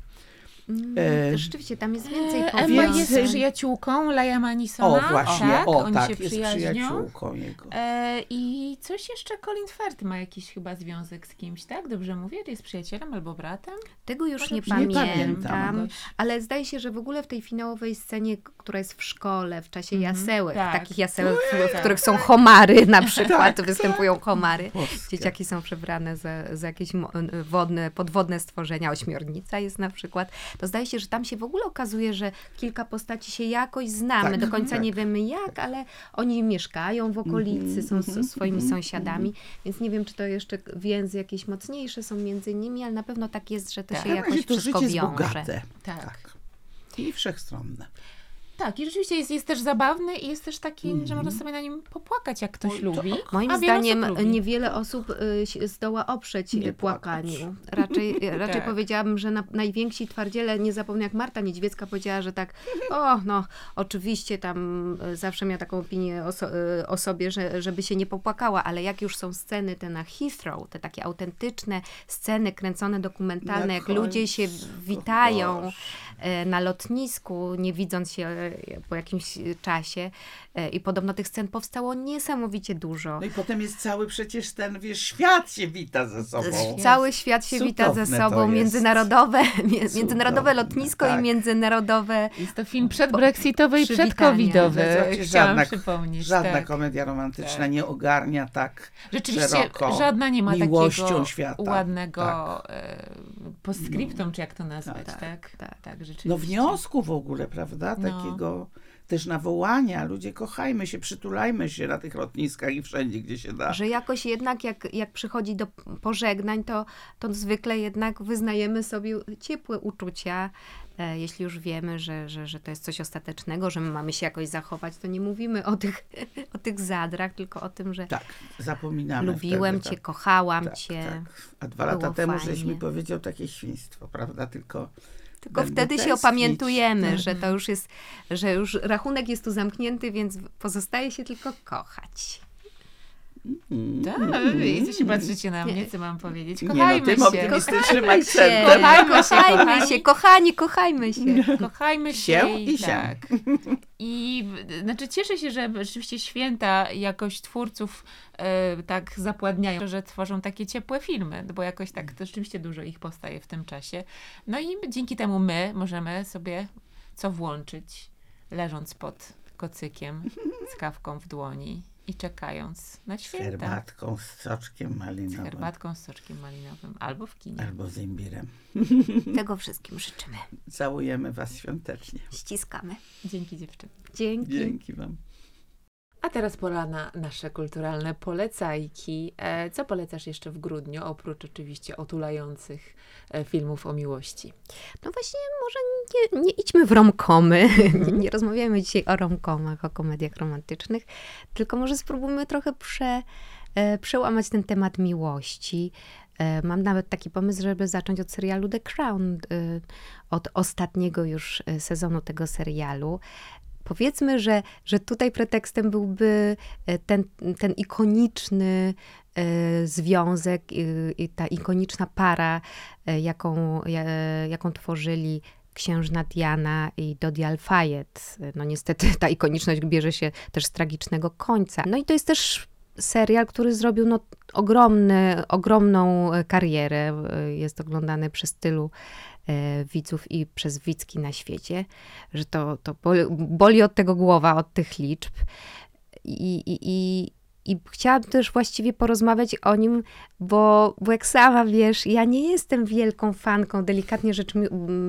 Mm, E, to rzeczywiście, tam jest więcej Emma powiązań. jest przyjaciółką Laja Manisona. O, właśnie, tak, o, oni tak, się jest przyjaciółką jego. E, I coś jeszcze Colin Firth ma jakiś chyba związek z kimś, tak? Dobrze mówię? Jest przyjacielem albo bratem? Tego już nie, Nie pamiętam, pamiętam. ale zdaje się, że w ogóle w tej finałowej scenie, która jest w szkole, w czasie Mhm, jasełek, tak. takich jasełek, w, w których są homary na przykład, Tak, występują homary. Boskie. Dzieciaki są przebrane za, za jakieś wodne, podwodne stworzenia, ośmiornica jest na przykład. To zdaje się, że tam się w ogóle okazuje, że kilka postaci się jakoś znamy. Tak, Do końca tak. nie wiemy jak, ale oni mieszkają w okolicy, są Mhm, z swoimi sąsiadami, więc nie wiem, czy to jeszcze więzy jakieś mocniejsze są między nimi, ale na pewno tak jest, że to Tak. się jakoś to wszystko życie jest wiąże. bogate. Tak. I wszechstronne. Tak, i rzeczywiście jest, jest też zabawny i jest też taki, że można sobie na nim popłakać, jak ktoś Oj, to lubi. Moim zdaniem osób lubi. niewiele osób y, się zdoła oprzeć Nie y, płakaniu. [laughs] Raczej, y, raczej Tak. powiedziałabym, że na, najwięksi twardziele, nie zapomnę jak Marta Niedźwiecka powiedziała, że tak, [laughs] o no, oczywiście tam y, zawsze miała taką opinię o, so, y, o sobie, że, żeby się nie popłakała, ale jak już są sceny te na Heathrow, te takie autentyczne sceny kręcone dokumentalne, Na jak ludzie się końcu, witają e, na lotnisku, nie widząc się po jakimś e, czasie. E, I podobno tych scen powstało niesamowicie dużo. No i potem jest cały przecież ten, wiesz, świat się wita ze sobą. Cały świat się wita ze Cudowne sobą, międzynarodowe, [laughs] międzynarodowe lotnisko tak. i międzynarodowe. Jest to film przedbrexitowy i przedcovidowy. Znaczy, Chciałam żadna- przypomnieć. Żadna tak. komedia romantyczna Tak. nie ogarnia tak Rzeczywiście szeroko żadna nie ma miłością takiego świata. ładnego Tak. e, postscriptum, czy jak to nazwać, tak, tak? tak. tak rzeczywiście. No wniosku w ogóle, prawda? No. Takiego też nawołania. Ludzie, kochajmy się, przytulajmy się na tych lotniskach i wszędzie, gdzie się da. Że jakoś jednak, jak, jak przychodzi do pożegnań, to, to zwykle jednak wyznajemy sobie ciepłe uczucia. E, jeśli już wiemy, że, że, że to jest coś ostatecznego, że my mamy się jakoś zachować, to nie mówimy o tych, [laughs] o tych zadrach, tylko o tym, że Tak, zapominamy lubiłem wtedy, cię, kochałam tak, cię. Tak. A dwa lata temu fajnie. żeś mi powiedział takie świństwo, prawda? Tylko Tylko będę wtedy się tęsknić. opamiętujemy, że to już jest, że już rachunek jest tu zamknięty, więc pozostaje się tylko kochać. Mm. Tak, i co się patrzycie na mnie, co mam powiedzieć? Nie no, Kochajmy tym się. optymistycznym Kochajmy się, akcentem. Kochajmy się, kochajmy kochani. się, kochani, kochajmy się. [laughs] Kochajmy się, Się i, i się. tak. I znaczy cieszę się, że rzeczywiście święta jakoś twórców e, tak zapładniają, że tworzą takie ciepłe filmy, bo jakoś tak to rzeczywiście dużo ich powstaje w tym czasie. No i dzięki temu my możemy sobie co włączyć, leżąc pod kocykiem z kawką w dłoni i czekając na Z święta. herbatką, z soczkiem Z malinowym. herbatką z soczkiem malinowym albo w kinie. Albo z imbirem. [laughs] Tego wszystkim życzymy. Całujemy Was świątecznie. Ściskamy. Dzięki dziewczyny. Dzięki. Dzięki Wam. A teraz pora na nasze kulturalne polecajki. E, co polecasz jeszcze w grudniu, oprócz oczywiście otulających e, filmów o miłości? No właśnie, może nie, nie idźmy w romkomy. nie, [laughs] nie rozmawiamy dzisiaj o romkomach, o komediach romantycznych, tylko może spróbujmy trochę prze, e, przełamać ten temat miłości. Mam nawet taki pomysł, żeby zacząć od serialu The Crown, od ostatniego już sezonu tego serialu. Powiedzmy, że, że tutaj pretekstem byłby e, ten, ten ikoniczny e, związek i ta ikoniczna para, e, jaką, ja- jaką tworzyli księżna Diana i Dodi Al-Fayed. No niestety [laughs] ta ikoniczność bierze się też z tragicznego końca. No i to jest też serial, który zrobił no, ogromny, ogromną karierę. Jest oglądany przez tylu widzów i przez widzki na świecie, że to, to boli, boli od tego głowa, od tych liczb. I, i, i i chciałam też właściwie porozmawiać o nim, bo, bo jak sama wiesz, ja nie jestem wielką fanką, delikatnie rzecz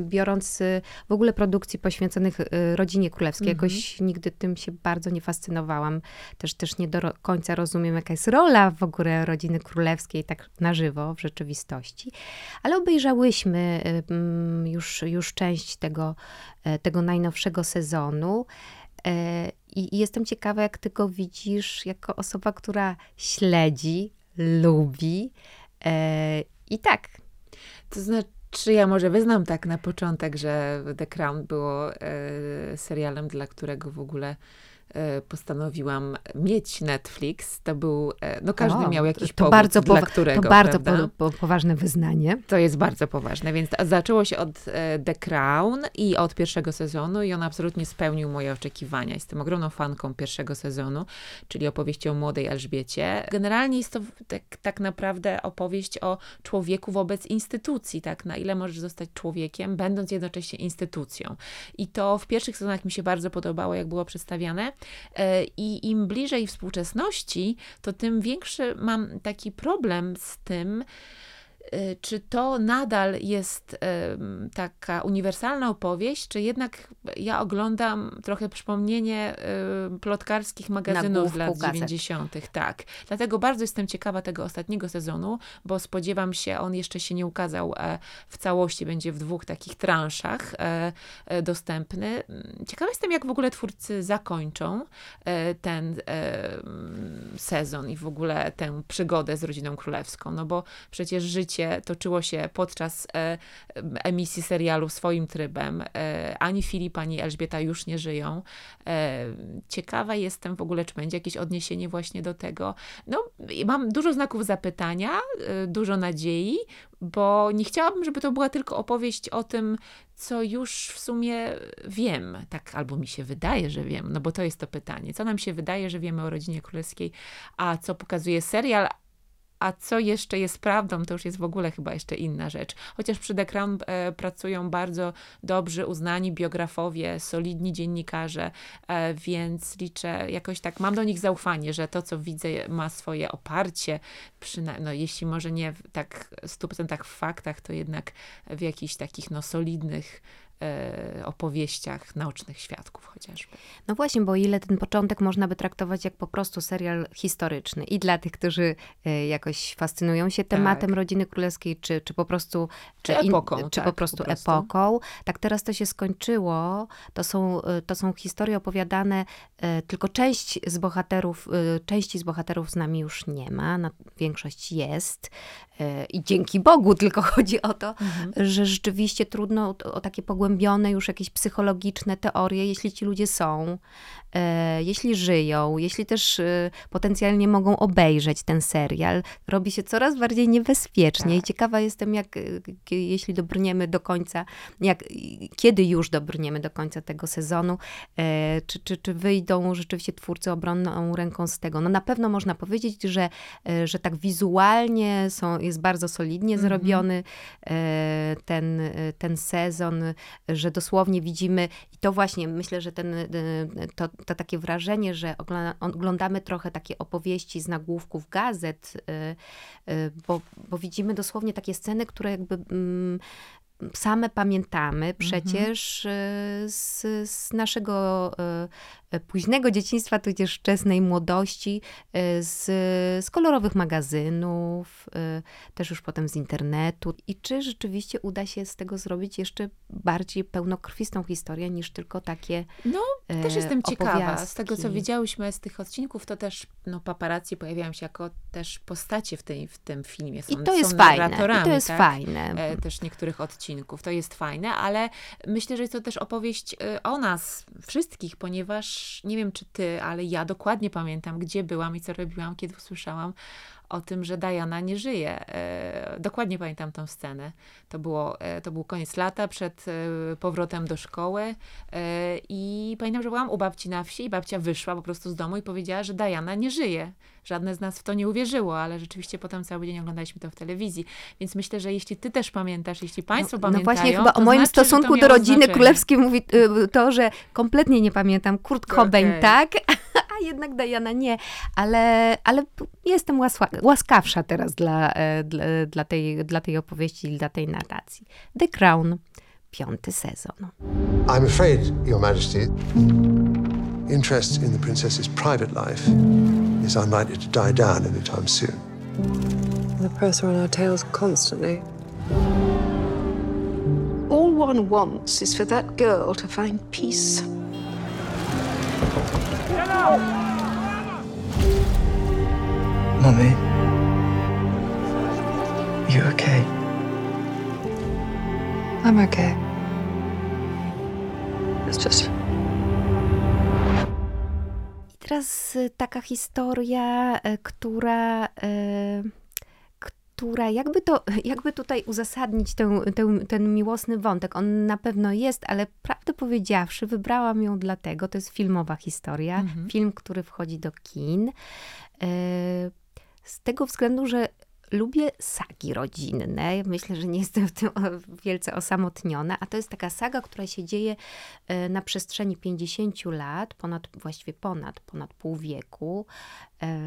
biorąc, y, w ogóle produkcji poświęconych y, rodzinie królewskiej. Mhm. Jakoś nigdy tym się bardzo nie fascynowałam. Też, też nie do końca rozumiem, jaka jest rola w ogóle rodziny królewskiej, tak na żywo, w rzeczywistości. Ale obejrzałyśmy y, już, już część tego, tego najnowszego sezonu. E, I jestem ciekawa, jak ty go widzisz jako osoba, która śledzi, lubi. E, I tak. To znaczy, ja może wyznam tak na początek, że The Crown było serialem, dla którego w ogóle E, postanowiłam mieć Netflix, to był, e, no każdy o, miał jakiś to powód, bardzo dla którego, To bardzo po, po, poważne wyznanie. To jest bardzo poważne, więc zaczęło się od e, The Crown i od pierwszego sezonu i on absolutnie spełnił moje oczekiwania. Jestem ogromną fanką pierwszego sezonu, czyli opowieści o młodej Elżbiecie. Generalnie jest to tak, tak naprawdę opowieść o człowieku wobec instytucji, tak, na ile możesz zostać człowiekiem, będąc jednocześnie instytucją. I to w pierwszych sezonach mi się bardzo podobało, jak było przedstawiane, E, I im bliżej współczesności, to tym większy mam taki problem z tym, czy to nadal jest taka uniwersalna opowieść, czy jednak ja oglądam trochę przypomnienie y, plotkarskich magazynów z lat 90. Tak. Dlatego bardzo jestem ciekawa tego ostatniego sezonu, bo spodziewam się, on jeszcze się nie ukazał e, w całości, będzie w dwóch takich transzach e, e, dostępny. Ciekawa jestem, jak w ogóle twórcy zakończą ten sezon i w ogóle tę przygodę z rodziną królewską, no bo przecież życie toczyło się podczas e, emisji serialu swoim trybem. E, ani Filip, ani Elżbieta już nie żyją. E, ciekawa jestem w ogóle, czy będzie jakieś odniesienie właśnie do tego. No, mam dużo znaków zapytania, dużo nadziei, bo nie chciałabym, żeby to była tylko opowieść o tym, co już w sumie wiem, tak albo mi się wydaje, że wiem, no bo to jest to pytanie. Co nam się wydaje, że wiemy o rodzinie królewskiej, a co pokazuje serial, a co jeszcze jest prawdą, to już jest w ogóle chyba jeszcze inna rzecz. Chociaż przy Crown e, pracują bardzo dobrzy, uznani biografowie, solidni dziennikarze, e, więc liczę jakoś tak, mam do nich zaufanie, że to, co widzę, ma swoje oparcie, no, jeśli może nie w tak 100% w faktach, to jednak w jakichś takich no, solidnych opowieściach naocznych świadków chociażby. No właśnie, bo ile ten początek można by traktować jak po prostu serial historyczny i dla tych, którzy e, jakoś fascynują się tematem tak. rodziny królewskiej, czy, czy po prostu czy epoką, in, czy tak, po, prostu po prostu epoką. Tak teraz to się skończyło. To są, e, to są historie opowiadane, tylko część z bohaterów, części z bohaterów z nami już nie ma, na, większość jest. I dzięki Bogu, tylko [laughs] chodzi o to, mhm. że rzeczywiście trudno o, o takie pogłębienie pogłębione już jakieś psychologiczne teorie, jeśli ci ludzie są, e, jeśli żyją, jeśli też e, potencjalnie mogą obejrzeć ten serial, robi się coraz bardziej niebezpiecznie. Tak. I ciekawa jestem, jak e, jeśli dobrniemy do końca, jak, kiedy już dobrniemy do końca tego sezonu, czy, czy, czy wyjdą rzeczywiście twórcy obronną ręką z tego. No na pewno można powiedzieć, że, że tak wizualnie są, jest bardzo solidnie mm -hmm. zrobiony ten, ten sezon że dosłownie widzimy, i to właśnie myślę, że ten, y, to, to takie wrażenie, że oglądamy trochę takie opowieści z nagłówków gazet, y, y, bo, bo widzimy dosłownie takie sceny, które jakby mm, same pamiętamy mhm. przecież z, z, naszego E, późnego dzieciństwa, tudzież wczesnej młodości, e, z, z kolorowych magazynów, e, też już potem z internetu. I czy rzeczywiście uda się z tego zrobić jeszcze bardziej pełnokrwistą historię niż tylko takie No, też jestem ciekawa. Z tego, co widziałyśmy z tych odcinków, to też no, paparazzi pojawiają się jako też postacie w, tej, w tym filmie. Są, I to jest fajne. I to jest tak? fajne. Też niektórych odcinków. To jest fajne, ale myślę, że jest to też opowieść o nas wszystkich, ponieważ nie wiem czy ty, ale ja dokładnie pamiętam, gdzie byłam i co robiłam, kiedy usłyszałam o tym, że Diana nie żyje. E, dokładnie pamiętam tą scenę. To, było, e, to był koniec lata, przed e, powrotem do szkoły i pamiętam, że byłam u babci na wsi i babcia wyszła po prostu z domu i powiedziała, że Diana nie żyje. Żadne z nas w to nie uwierzyło, ale rzeczywiście potem cały dzień oglądaliśmy to w telewizji. Więc myślę, że jeśli ty też pamiętasz, jeśli państwo no, pamiętają, No właśnie, chyba o moim znaczy, stosunku do rodziny znaczenie. królewskiej mówi to, że kompletnie nie pamiętam. Kurt Cobain, okay. tak? [laughs] a jednak Diana nie, ale, ale jestem łasła, łaskawsza teraz dla, e, dla, dla, tej, dla tej opowieści i dla tej narracji. The Crown, piąty sezon. I'm afraid, Your Majesty, interest in the princess's private life is unlikely to die down anytime soon. The press are on our tails constantly. All one wants is for that girl to find peace. Mommy, you okay? I'm okay. It's just. I teraz y, taka historia, y, która. Y, która jakby to, [laughs] jakby tutaj uzasadnić ten, ten, ten miłosny wątek. On na pewno jest, ale prawdę powiedziawszy, wybrałam ją dlatego, to jest filmowa historia, mhm. film, który wchodzi do kin. Z tego względu, że lubię sagi rodzinne. Myślę, że nie jestem w tym wielce osamotniona, a to jest taka saga, która się dzieje e, na przestrzeni 50 lat, ponad, właściwie ponad, ponad pół wieku. E,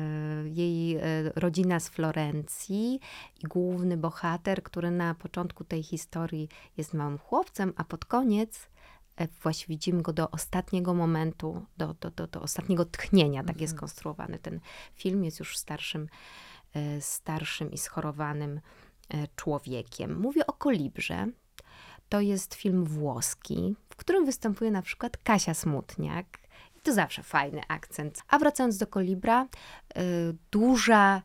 jej e, rodzina z Florencji i główny bohater, który na początku tej historii jest małym chłopcem, a pod koniec właściwie widzimy go do ostatniego momentu, do, do, do, do ostatniego tchnienia, tak jest mhm. konstruowany ten film, jest już starszym E, starszym i schorowanym e, człowiekiem. Mówię o Kolibrze. To jest film włoski, w którym występuje na przykład Kasia Smutniak. I to zawsze fajny akcent. A wracając do Kolibra, e, duża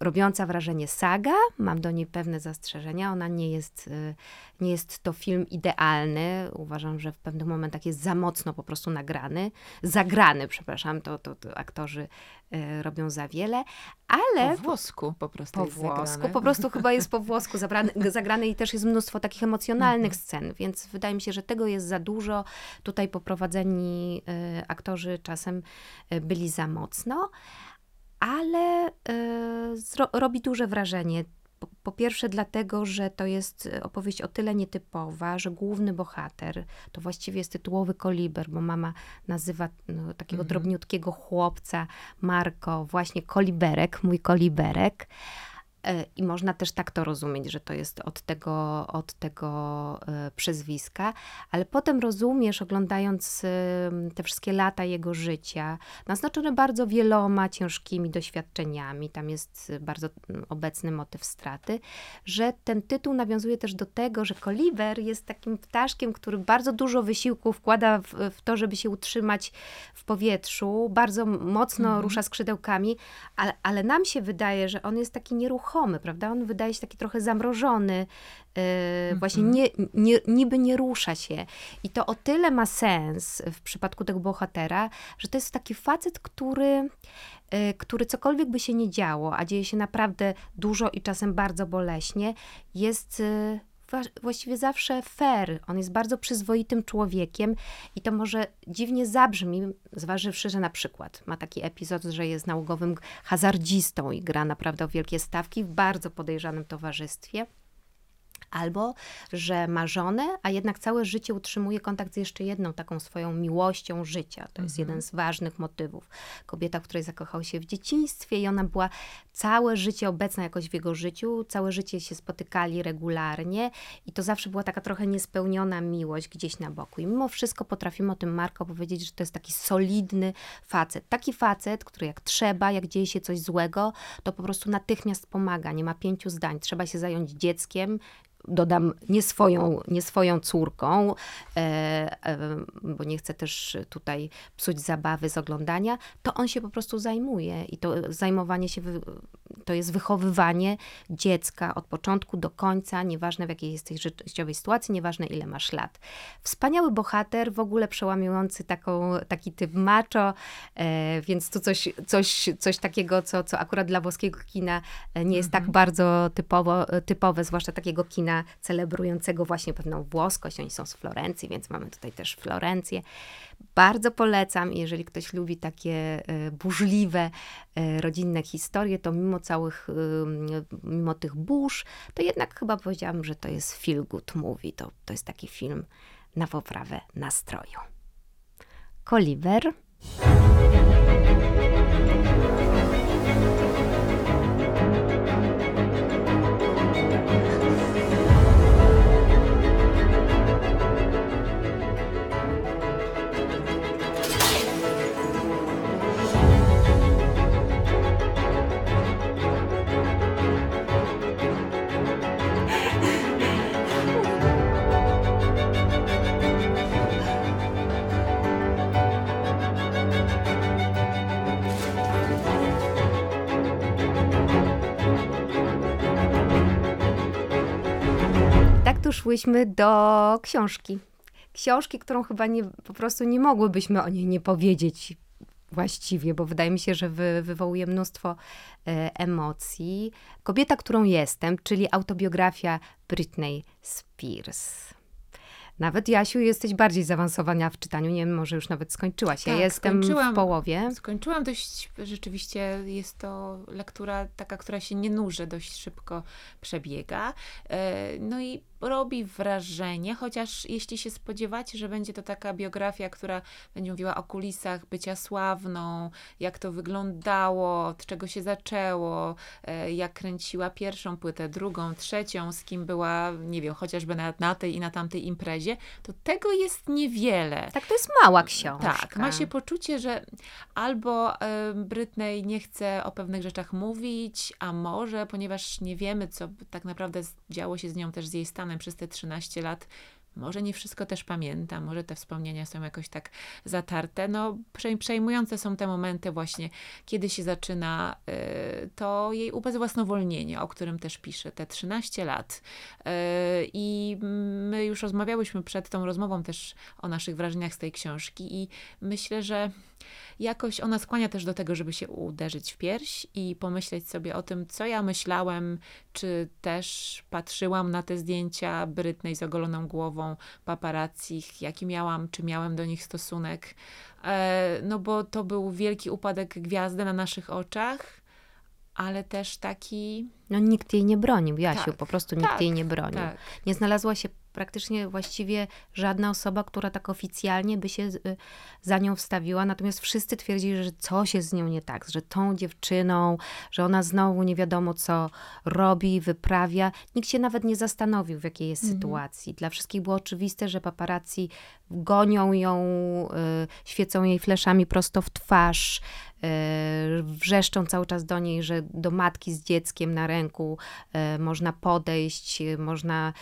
robiąca wrażenie saga. Mam do niej pewne zastrzeżenia. Ona nie jest, y, nie jest to film idealny. Uważam, że w pewnych momentach jest za mocno po prostu nagrany. Zagrany, przepraszam, to, to, to aktorzy y, robią za wiele, ale... Po włosku po prostu Po włosku, zagrane. po prostu [laughs] chyba jest po włosku zabrany, zagrany i też jest mnóstwo takich emocjonalnych mhm. scen, więc wydaje mi się, że tego jest za dużo. Tutaj poprowadzeni y, aktorzy czasem byli za mocno ale y, robi duże wrażenie. Po, po, pierwsze, dlatego, że to jest opowieść o tyle nietypowa, że główny bohater to właściwie jest tytułowy koliber, bo mama nazywa no, takiego mhm. drobniutkiego chłopca Marko właśnie koliberek, mój koliberek. E, I można też tak to rozumieć, że to jest od tego, od tego e, przyzwiska, ale potem rozumiesz, oglądając te wszystkie lata jego życia, naznaczone bardzo wieloma ciężkimi doświadczeniami, tam jest bardzo obecny motyw straty, że ten tytuł nawiązuje też do tego, że koliber jest takim ptaszkiem, który bardzo dużo wysiłku wkłada w, w to, żeby się utrzymać w powietrzu, bardzo mocno mhm. rusza skrzydełkami, ale, ale nam się wydaje, że on jest taki nieruchomy nieruchomy, prawda? On wydaje się taki trochę zamrożony, yy, właśnie nie, nie, niby nie rusza się. I to o tyle ma sens w przypadku tego bohatera, że to jest taki facet, który, yy, który cokolwiek by się nie działo, a dzieje się naprawdę dużo i czasem bardzo boleśnie, jest... Właściwie zawsze fair. On jest bardzo przyzwoitym człowiekiem i to może dziwnie zabrzmi, zważywszy, że na przykład ma taki epizod, że jest nałogowym hazardzistą i gra naprawdę o wielkie stawki w bardzo podejrzanym towarzystwie. Albo, że ma żonę, a jednak całe życie utrzymuje kontakt z jeszcze jedną taką swoją miłością życia. To jest mhm. jeden z ważnych motywów. Kobieta, w której zakochał się w dzieciństwie i ona była całe życie obecna jakoś w jego życiu, całe życie się spotykali regularnie i to zawsze była taka trochę niespełniona miłość gdzieś na boku. I mimo wszystko potrafimy o tym Marko powiedzieć, że to jest taki solidny facet. Taki facet, który jak trzeba, jak dzieje się coś złego, to po prostu natychmiast pomaga. Nie ma pięciu zdań. Trzeba się zająć dzieckiem, dodam, nie swoją, nie swoją córką, e, e, bo nie chcę też tutaj psuć zabawy z oglądania, to on się po prostu zajmuje i to zajmowanie się, to jest wychowywanie dziecka od początku do końca, nieważne w jakiej jesteś życiowej sytuacji, nieważne ile masz lat. Wspaniały bohater, w ogóle przełamujący taką, taki typ macho, e, więc tu coś, coś, coś takiego, co, co akurat dla włoskiego kina nie jest tak mhm. tak bardzo typowo, typowe, zwłaszcza takiego kina celebrującego właśnie pewną włoskość. Oni są z Florencji, więc mamy tutaj też Florencję. Bardzo polecam, jeżeli ktoś lubi takie e, burzliwe, e, rodzinne historie, to mimo całych, mimo tych burz, to jednak chyba powiedziałam, że to jest feel good movie. To, to jest taki film na poprawę nastroju. Koliber, Tak tu szłyśmy do książki. Książki, którą chyba nie, po prostu nie mogłybyśmy o niej nie powiedzieć właściwie, bo wydaje mi się, że wy, wywołuje mnóstwo e, emocji. Kobieta, którą jestem, czyli autobiografia Britney Spears. Nawet Jasiu, jesteś bardziej zaawansowana w czytaniu. Nie wiem, może już nawet skończyłaś. Ja Tak, jestem skończyłam. w połowie. Skończyłam dość, rzeczywiście jest to lektura taka, która się nie nuży, dość szybko przebiega. E, No i robi wrażenie, chociaż jeśli się spodziewacie, że będzie to taka biografia, która będzie mówiła o kulisach bycia sławną, jak to wyglądało, od czego się zaczęło, e, jak kręciła pierwszą płytę, drugą, trzecią, z kim była, nie wiem, chociażby na, na tej i na tamtej imprezie, to tego jest niewiele. Tak, to jest mała książka. Tak, ma się poczucie, że albo Britney nie chce o pewnych rzeczach mówić, a może, ponieważ nie wiemy, co tak naprawdę działo się z nią też z jej stanem przez te 13 lat, może nie wszystko też pamięta, może te wspomnienia są jakoś tak zatarte. No, przej- przejmujące są te momenty właśnie, kiedy się zaczyna e, to jej ubezwłasnowolnienie, o którym też pisze, te 13 lat. E, I my już rozmawiałyśmy przed tą rozmową też o naszych wrażeniach z tej książki i myślę, że jakoś ona skłania też do tego, żeby się uderzyć w pierś i pomyśleć sobie o tym, co ja myślałem, czy też patrzyłam na te zdjęcia Brytnej z ogoloną głową, paparazzi, jaki miałam, czy miałem do nich stosunek. E, no bo to był wielki upadek gwiazdy na naszych oczach, ale też taki... No nikt jej nie bronił, Jasiu, Tak, po prostu nikt tak, jej nie bronił. Tak. Nie znalazła się praktycznie właściwie żadna osoba, która tak oficjalnie by się y, za nią wstawiła, natomiast wszyscy twierdzili, że coś jest z nią nie tak, że tą dziewczyną, że ona znowu nie wiadomo co robi, wyprawia. Nikt się nawet nie zastanowił, w jakiej jest sytuacji. Dla wszystkich było oczywiste, że paparazzi gonią ją, y, świecą jej fleszami prosto w twarz, y, wrzeszczą cały czas do niej, że do matki z dzieckiem na ręku można podejść, można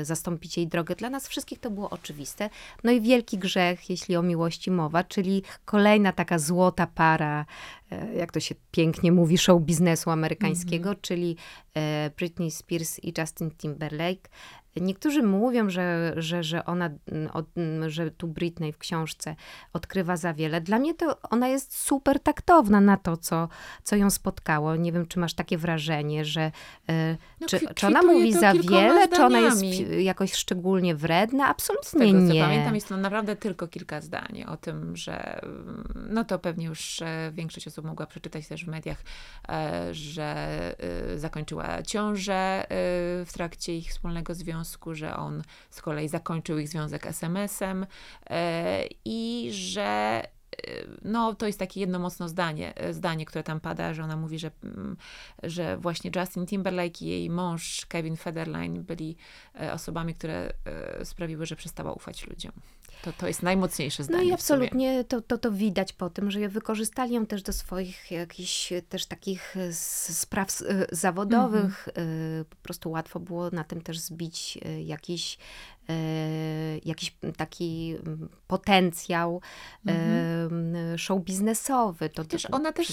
y, zastąpić jej drogę. Dla nas wszystkich to było oczywiste. No i wielki grzech, jeśli o miłości mowa, czyli kolejna taka złota para, y, jak to się pięknie mówi, show biznesu amerykańskiego, czyli y, Britney Spears i Justin Timberlake. Niektórzy mówią, że, że, że ona, mm, mm, że tu Britney w książce odkrywa za wiele. Dla mnie to ona jest super taktowna na to, co, co ją spotkało. Nie wiem, czy masz takie wrażenie, że e, No, czy, czy ona mówi za wiele, czy ona jest zdaniami. jakoś szczególnie wredna? Z Absolutnie tego, co nie. pamiętam, jest to naprawdę tylko kilka zdań o tym, że mm, no to pewnie już e, większość osób mogła przeczytać też w mediach, e, że e, zakończyła ciążę w trakcie ich wspólnego związku, że on z kolei zakończył ich związek SMS-em i że no, to jest takie jedno mocno zdanie, e, zdanie, które tam pada, że ona mówi, że, mm, że właśnie Justin Timberlake i jej mąż Kevin Federline byli e, osobami, które e, sprawiły, że przestała ufać ludziom. To, to jest najmocniejsze No zdanie i w sumie. absolutnie to, to, to widać po tym, że wykorzystali ją też do swoich jakichś też takich spraw zawodowych. Mhm. E, Po prostu łatwo było na tym też zbić jakiś, jakiś taki mm, potencjał e, show biznesowy. To Też też ona też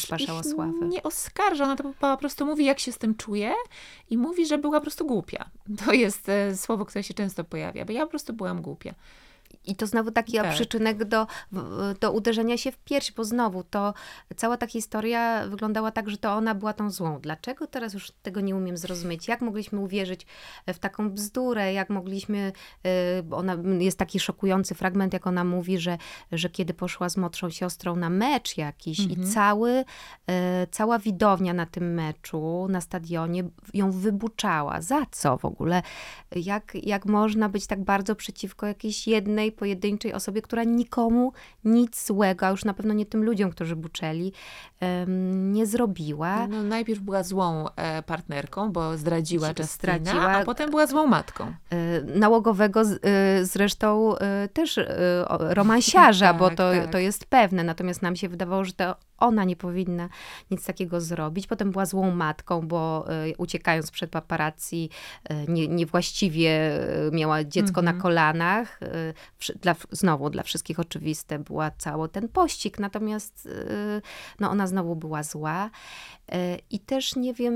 nie oskarża, ona to po prostu mówi, jak się z tym czuje i mówi, że była po prostu głupia. To jest słowo, które się często pojawia, bo ja po prostu byłam głupia. I to znowu taki Tak. przyczynek do, do uderzenia się w pierś, bo znowu to cała ta historia wyglądała tak, że to ona była tą złą. Dlaczego teraz już tego nie umiem zrozumieć? Jak mogliśmy uwierzyć w taką bzdurę? Jak mogliśmy, y, ona, jest taki szokujący fragment, jak ona mówi, że, że kiedy poszła z młodszą siostrą na mecz jakiś i cały, y, cała widownia na tym meczu, na stadionie ją wybuczała. Za co w ogóle? Jak, jak można być tak bardzo przeciwko jakiejś jednej pojedynczej osobie, która nikomu nic złego, a już na pewno nie tym ludziom, którzy buczeli, nie zrobiła. No, najpierw była złą e, partnerką, bo zdradziła Justina, Zdradziła. a potem była złą matką. E, nałogowego z, e, zresztą też romansiarza, [laughs] bo Tak, to, tak. to jest pewne. Natomiast nam się wydawało, że to ona nie powinna nic takiego zrobić. Potem była złą matką, bo e, uciekając przed paparazzi e, nie, niewłaściwie e, miała dziecko na kolanach. E, wszy- Dla, znowu dla wszystkich oczywiste była cały ten pościg, natomiast no, ona znowu była zła. I też nie wiem,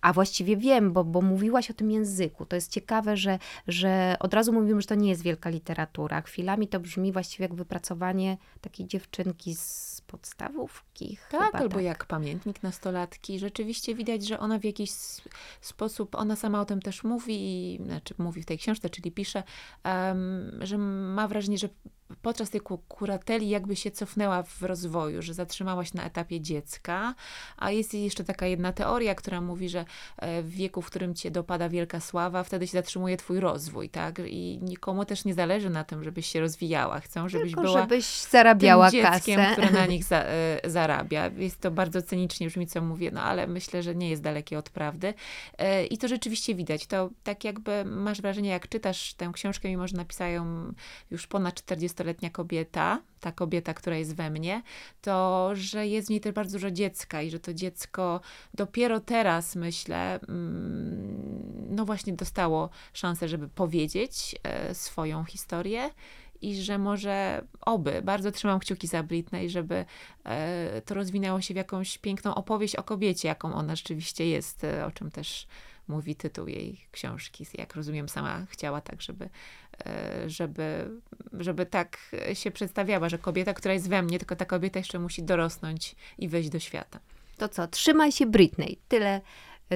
a właściwie wiem, bo, bo mówiłaś o tym języku. To jest ciekawe, że, że od razu mówimy, że to nie jest wielka literatura. Chwilami to brzmi właściwie jak wypracowanie takiej dziewczynki z podstawówki. Tak, albo tak. jak pamiętnik nastolatki. Rzeczywiście widać, że ona w jakiś sposób, ona sama o tym też mówi, znaczy mówi w tej książce, czyli pisze, em, że ma wrażenie, że podczas tej ku- kurateli jakby się cofnęła w rozwoju, że zatrzymała się na etapie dziecka, a jest jeszcze taka jedna teoria, która mówi, że e, w wieku, w którym cię dopada wielka sława, wtedy się zatrzymuje twój rozwój, tak? I nikomu też nie zależy na tym, żebyś się rozwijała. Chcą, żebyś Tylko była żebyś zarabiała tym dzieckiem, kasę. które na [laughs] nich za, e, zarabia. Jest to bardzo cynicznie brzmi, co mówię, no ale myślę, że nie jest dalekie od prawdy. E, I to rzeczywiście widać. To tak jakby masz wrażenie, jak czytasz tę książkę, mimo że napisała ją już ponad 40-letnia kobieta, ta kobieta, która jest we mnie, to że jest w niej też bardzo dużo dziecka i że to dziecko dopiero teraz, myślę, mm, no właśnie dostało szansę, żeby powiedzieć e, swoją historię i że może oby, bardzo trzymam kciuki za Britney, żeby e, to rozwinęło się w jakąś piękną opowieść o kobiecie, jaką ona rzeczywiście jest, e, o czym też mówi tytuł jej książki. Jak rozumiem, sama chciała tak, żeby, żeby, żeby tak się przedstawiała, że kobieta, która jest we mnie, tylko ta kobieta jeszcze musi dorosnąć i wejść do świata. To co, trzymaj się Britney. Tyle,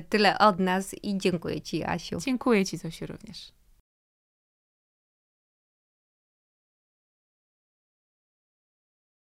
tyle od nas i dziękuję ci, Asiu. Dziękuję Ci, Zosiu, również.